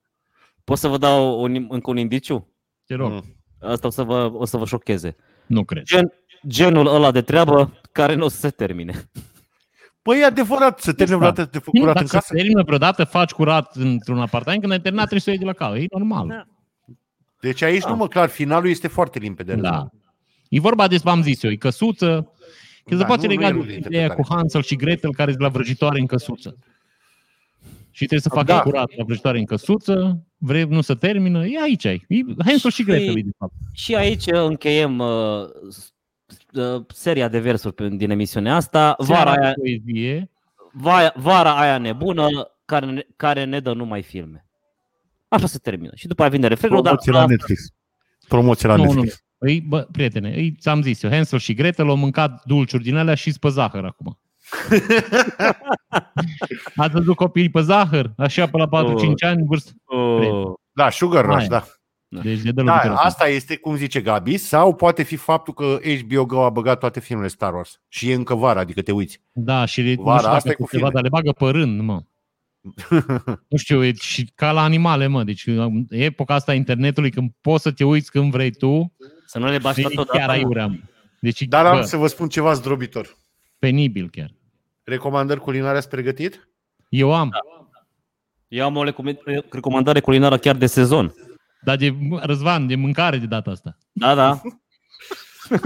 Pot să vă dau un, încă un indiciu? Te rog, Mm. Asta o să vă, o să vă șocheze. nu cred. Gen, genul ăla de treabă care nu o să se termine. Păi e adevărat, să termine Da. vreodată de făcut Nu, curat dacă în se casă? termină vreodată, faci curat într-un apartament, când ai terminat trebuie să o iei de la cale. E normal. Da. Deci aici Da. nu mă clar, finalul este foarte limpede. Da. E vorba despre, am zis eu, e căsuță, că Da, se poate nu- nu lega e de rul de ideea interpretare. cu Hansel și Gretel care sunt la vrăjitoare în căsuță. Și trebuie să facă Da. curat la vrăjitoare în căsuță, vrei nu să termină, e aici ai. E Hansel și Gretel, e de fapt. Și aici încheiem uh, s- uh, seria de versuri pe- din emisiunea asta. Vara Seara aia, de poezie, va- vara aia nebună care ne, care ne dă numai filme. Așa se termină. Și după aia vine refrenul, dar Promoție la Netflix. Promoție la Nu, Netflix. Îi, bă, prietene, îi, ți-am zis eu, Hansel și Gretel au mâncat dulciuri din alea și pe zahăr acum. (laughs) Ați văzut copiii pe zahăr? Așa pe la 4-5 ani, vârstă. Oh. Da, Sugar Rush, Aia. da. Deci de dă Da, lovitură. asta este cum zice Gabi, sau poate fi faptul că HBO Go a băgat toate filmele Star Wars și e încă vara, adică te uiți. Da, și le, Vara nu știu asta dacă e cu ceva, filme. dar le bagă pe rând, mă. Nu știu, e și ca la animale, mă. Deci în epoca asta a internetului, când poți să te uiți când vrei tu, Să nu le bași e tot chiar odată. mă. aiurea. mă. Deci, Dar am bă, să vă spun ceva zdrobitor. penibil chiar. Recomandări culinare ați pregătit? Eu am. Da. Eu am o recom- recomandare culinară chiar de sezon. Dar de, Răzvan, de mâncare de data asta. Da, da. (laughs) (laughs)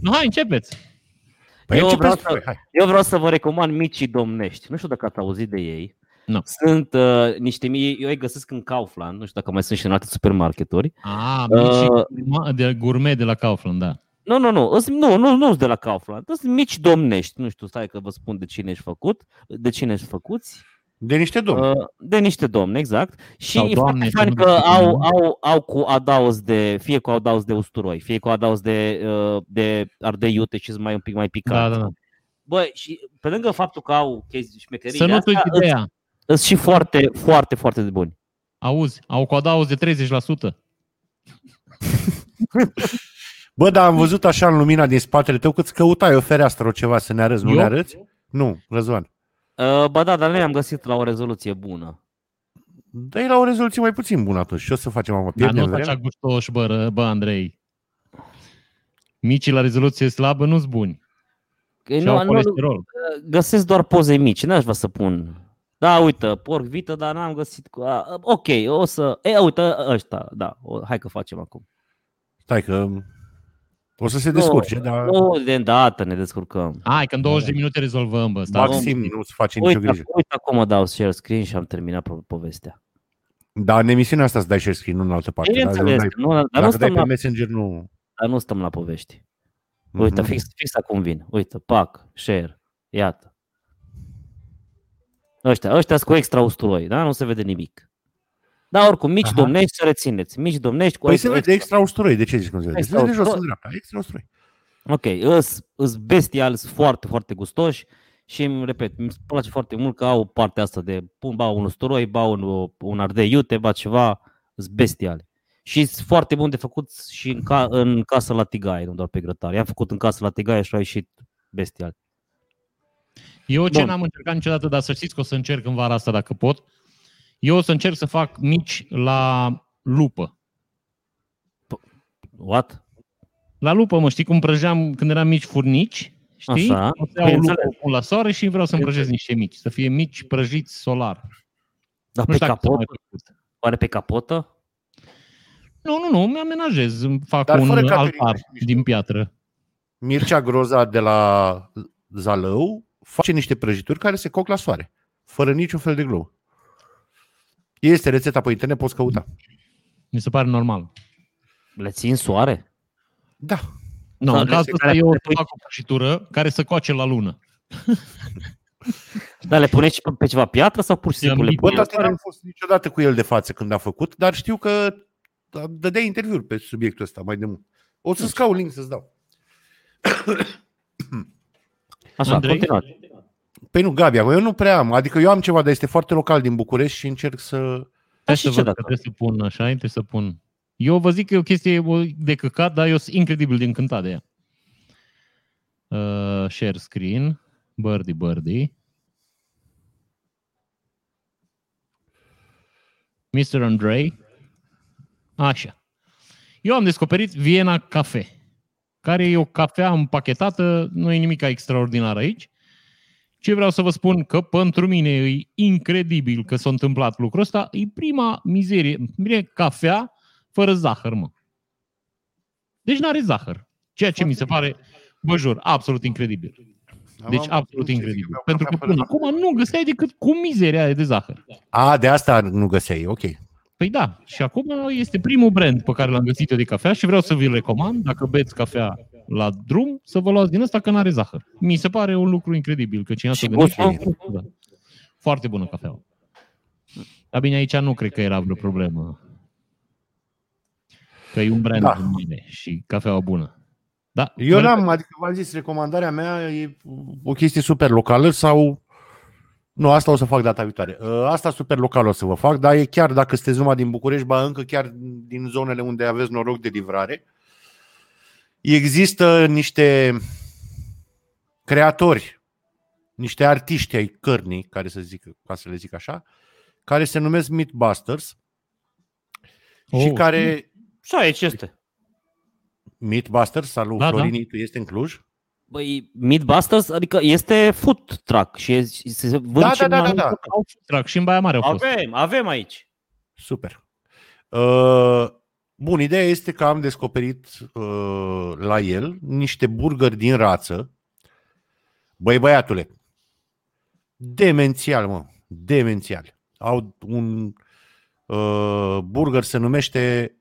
Nu, hai, începeți. Păi Eu începeți vreau voi, hai. Eu vreau să vă recomand micii domnești. Nu știu dacă ați auzit de ei. Nu. Sunt uh, niște mii, eu îi găsesc în Kaufland, nu știu dacă mai sunt și în alte supermarketuri. A, Uh, mici de gourmet de la Kaufland, da. Nu, nu, nu, îs- nu, nu, nu sunt de la Kaufland, sunt mici domnești. Nu știu, stai că vă spun de cine ești făcut, de cine ești făcuți. De niște domni. Uh, de niște domni, exact. Și Sau e doamne, foarte fain că că nu știu au, cum. au, au cu adaos de, fie cu adaos de usturoi, fie cu adaos de, uh, de ardei iute și sunt mai un pic mai picant. Da, da, da. Băi, și pe lângă faptul că au chestii șmecherii Să nu astea, uiți ideea. sunt și foarte, foarte, foarte de buni. Auzi, au cu adaos de 30%. Bă, dar am văzut așa în lumina din spatele tău că îți căutai o fereastră o ceva să ne arăți. Nu Eu? ne arăți? Nu, Răzvan. Uh, ba da, dar noi am găsit la o rezoluție bună. Dă la o rezoluție mai puțin bună atunci. Ce o să facem, mamă? Dar Pierdem nu vreme? așa gustoși, bă, ră- bă, Andrei. Micii la rezoluție slabă nu sunt buni. Că Și nu, au nu, colesterol. găsesc doar poze mici, n-aș vrea să pun. Da, uite, porc vită, dar n-am găsit. cu- a, Ok, o să... E, uite, ăștia, da, o, hai că facem acum. Stai că o să se descurce, dar Nu, de îndată ne descurcăm. Hai, că în 20 de minute rezolvăm, bă. Stați. maxim nu-ți face nicio Uite, grijă. uite acum dau share screen și am terminat po- povestea. Dar în emisiunea asta îți dai share screen, nu în altă parte. Dar nu Bineînțeles, dai, nu, dar, nu dacă dai stăm pe la, Messenger, nu... dar nu stăm la povești. Uite, Mhm. fix, fix acum vin. Uite, pac, share, iată. Ăștia, ăștia sunt cu extra usturoi, da? Nu se vede nimic. Da, oricum, mici Aha. domnești să rețineți. Mici domnești cu Păi se extra, vede extra usturoi. De ce zici cum se vede? Se Extra vede jos usturoi. în dreapta. Extra usturoi. Ok, îs, îs bestial, sunt foarte, foarte gustoși și îmi repet, îmi place foarte mult că au partea asta de pun, ba un usturoi, ba un, un ardei iute, ba ceva, sunt bestiale. Și sunt foarte bun de făcut și în, ca, în casă la tigaie, nu doar pe grătar. I-am făcut în casă la tigaie și au ieșit bestial. Eu ce Bun. n-am încercat niciodată, dar să știți că o să încerc în vara asta dacă pot. Eu o să încerc să fac mici la lupă. What? La lupă, mă, știi cum prăjeam când eram mici furnici? Știi? Așa. O să iau o lupă, Bineînțeles. o pun la soare și vreau să-mi prăjesc niște mici. Să fie mici prăjiți solar. Dar Nu pe știu dacă s-a mai capotă? făcut. Oare pe capotă? Nu, nu, nu, mi-amenajez. Îmi fac Dar un fără catering, altar mișto. din piatră. Mircea Groza de la Zalău face niște prăjituri care se coc la soare, fără niciun fel de glumă. Este rețeta pe internet, poți căuta. Mi se pare normal. Le țin soare? Da. Nu, Da, în le- cazul ăsta care- eu le pui- fac o prăjitură care să coace la lună. Dar le puneți și pe, pe ceva piatră sau pur și Ți-am simplu le lipit. Bă, puneți? tati, n-am fost niciodată cu el de față când a făcut, dar știu că dădea interviuri pe subiectul ăsta mai de mult. O să-ți caut link să-ți dau. Așa, Andrei? continuați. Păi nu, Gabi, acum eu nu prea am. Adică eu am ceva, dar este foarte local din București și încerc să... Da, Trebuie și să ce văd că dacă? trebuie să pun așa, trebuie să pun. Eu vă zic că e o chestie de căcat, dar eu sunt incredibil de încântat de ea. Uh, share screen, birdie, birdie. Mr. Andrei. Așa. Eu am descoperit Viena Cafe, care e o cafea împachetată, nu e nimic extraordinar aici. Ce vreau să vă spun că pentru mine e incredibil că s-a întâmplat lucrul ăsta. E prima mizerie. Bine, cafea fără zahăr, mă. Deci n-are zahăr. Ceea ce mi se pare, vă jur, absolut incredibil. Deci Am- absolut nu știu, incredibil. eu beau Pentru că cafea fără până zahăr. acum nu găseai decât cu mizeria aia de zahăr. A, de asta nu găseai, ok. Păi da, și acum este primul brand pe care l-am găsit eu de cafea și vreau să vi-l recomand, dacă beți cafea la drum, să vă luați din ăsta că n-are zahăr. Mi se pare un lucru incredibil, că cineva Și s-a gândit gustul? Da. Foarte bună cafea. Dar bine, aici nu cred că era vreo problemă. Că e un brand Da. da. mine și cafeaua bună. Da, Eu mă- n-am, adică v-am zis, recomandarea mea e o chestie super locală sau... Nu, asta o să fac data viitoare. Uh, Asta super locală o să vă fac, dar e chiar dacă sunteți numai din București, ba încă chiar din zonele unde aveți noroc de livrare. Există niște creatori, niște artiști ai cărnii, care să zic, ca să le zic așa, care se numesc Meatbusters oh. și Oh. care... Și aici este. Meatbusters, salut, Da, da, da. Florini, tu este în Cluj? Băi, Meatbusters, adică este food truck și e- și se vând Da, și da, în da, da, anumite da. locuri. Au food truck și în Baia Mare au fost. Avem, avem aici. Super. Uh, bun, ideea este că am descoperit uh, la el niște burgeri din rață. Băi, băiatule, demențial, mă, demențial. Au un uh, burger, se numește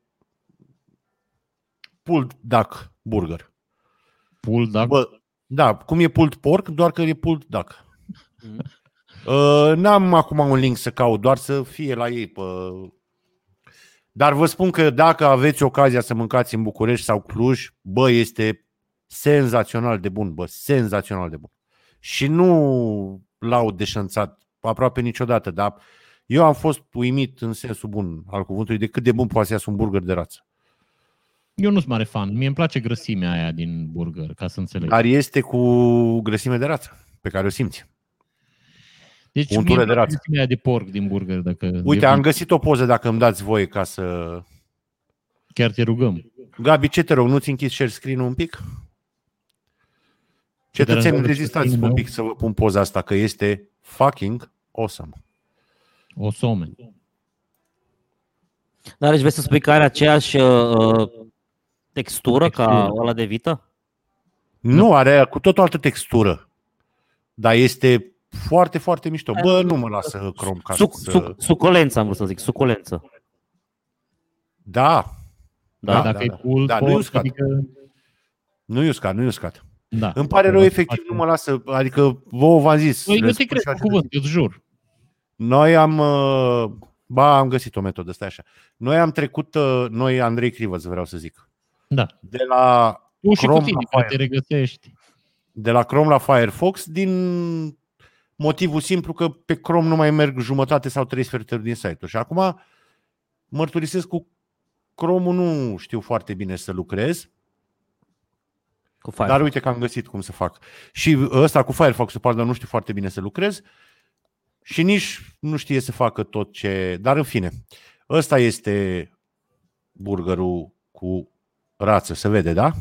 pulled duck burger. Pull, da. Bă, da, cum e pulled pork, doar că e pulled duck. Mhm. Uh, n-am acum un link să caut, doar să fie la ei pe... Dar vă spun că dacă aveți ocazia să mâncați în București sau Cluj, bă, este senzațional de bun, bă, senzațional de bun. Și nu l-au deșanțat aproape niciodată, dar eu am fost uimit în sensul bun al cuvântului de cât de bun poate să iasă un burger de rață. Eu nu sunt mare fan. Mie îmi place grăsimea aia din burger, ca să înțeleg. Dar este cu grăsime de rață, pe care o simți. Deci untură mie îmi de place rață. grăsimea aia de porc din burger. Dacă Uite, e am bun. găsit o poză dacă îmi dați voie ca să... Chiar te rugăm. Gabi, ce te rog, nu-ți închizi share screen un pic? Cetățeni, deranjează rezistați share un screen-ul pic să vă pun poza asta, că este fucking awesome. O some. Dar deci vrei să spui că are aceeași uh, textură ca Textură. ăla de vită? Nu, are cu tot o altă textură, dar este foarte, foarte mișto. Bă, nu mă lasă Chrome ca Suc, să... suc, sucolență am vrut să zic, sucolență. Da, Da, Da, da, dacă da, e da. pull, Da, nu e pork, uscat. adică... nu e uscat, nu e uscat. Da. Îmi pare rău, efectiv, nu mă lasă, adică vouă v-am zis. Păi, eu le te spun cred și cu așa. cuvânt, eu îți jur. Noi am, uh, ba, am găsit o metodă, stai așa. Noi am trecut, uh, noi, Andrei Crivăț, vreau să zic, Da. de la Tu și cu Chrome tine, la că te regăsești. de la Chrome la Firefox din motivul simplu că pe Chrome nu mai merg jumătate sau trei sferturi din site-ul. Și acum mărturisesc cu Chrome-ul nu știu foarte bine să lucrez, Cu Fire. dar uite că am găsit cum să fac. Și ăsta cu Firefox-ul, pardon, nu știu foarte bine să lucrez și nici nu știe să facă tot ce... Dar în fine, ăsta este burgerul cu rață, se vede, da?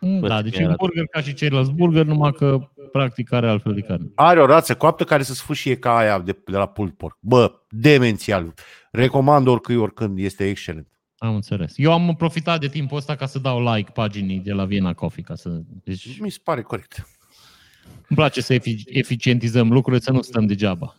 Mm, Văd Da, că deci e era- un burger ca și ceilalți burger, numai că practic are altfel de carne. Are o rață coaptă care să sfâșie ca aia de, de la pulled pork. Bă, demențial. Recomand oricui, oricând, este excelent. Am înțeles. Eu am profitat de timpul ăsta ca să dau like paginii de la Viena Coffee. Ca să... Deci Mi se pare corect. îmi place să efic- eficientizăm lucrurile, să nu stăm degeaba.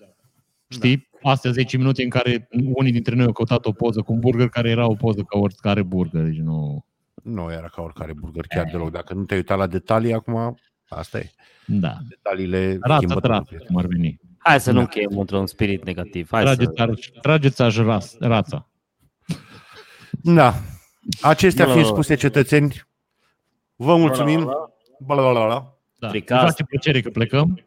Știi? Astea 10 minute în care unii dintre noi au căutat o poză cu un burger care era o poză ca oricare burger. Deci nu... Nu era ca oricare burger chiar deloc. Dacă nu te-ai uitat la detalii, acum asta e. Da. Detaliile Rața schimbă trasă, totul. cum ar veni. Hai să nu Da. încheiem într-un spirit negativ. Hai Trageți, să... ar, trageți aș ras, rața. Da. Acestea Bla, fiind bla, bla. spuse, cetățeni, vă mulțumim. Bla, bla, bla, bla. Da. Fricați. Îmi face plăcere că plecăm.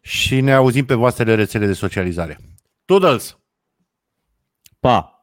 Și ne auzim pe voastrele rețele de socializare. Toodles! Pa! Pa!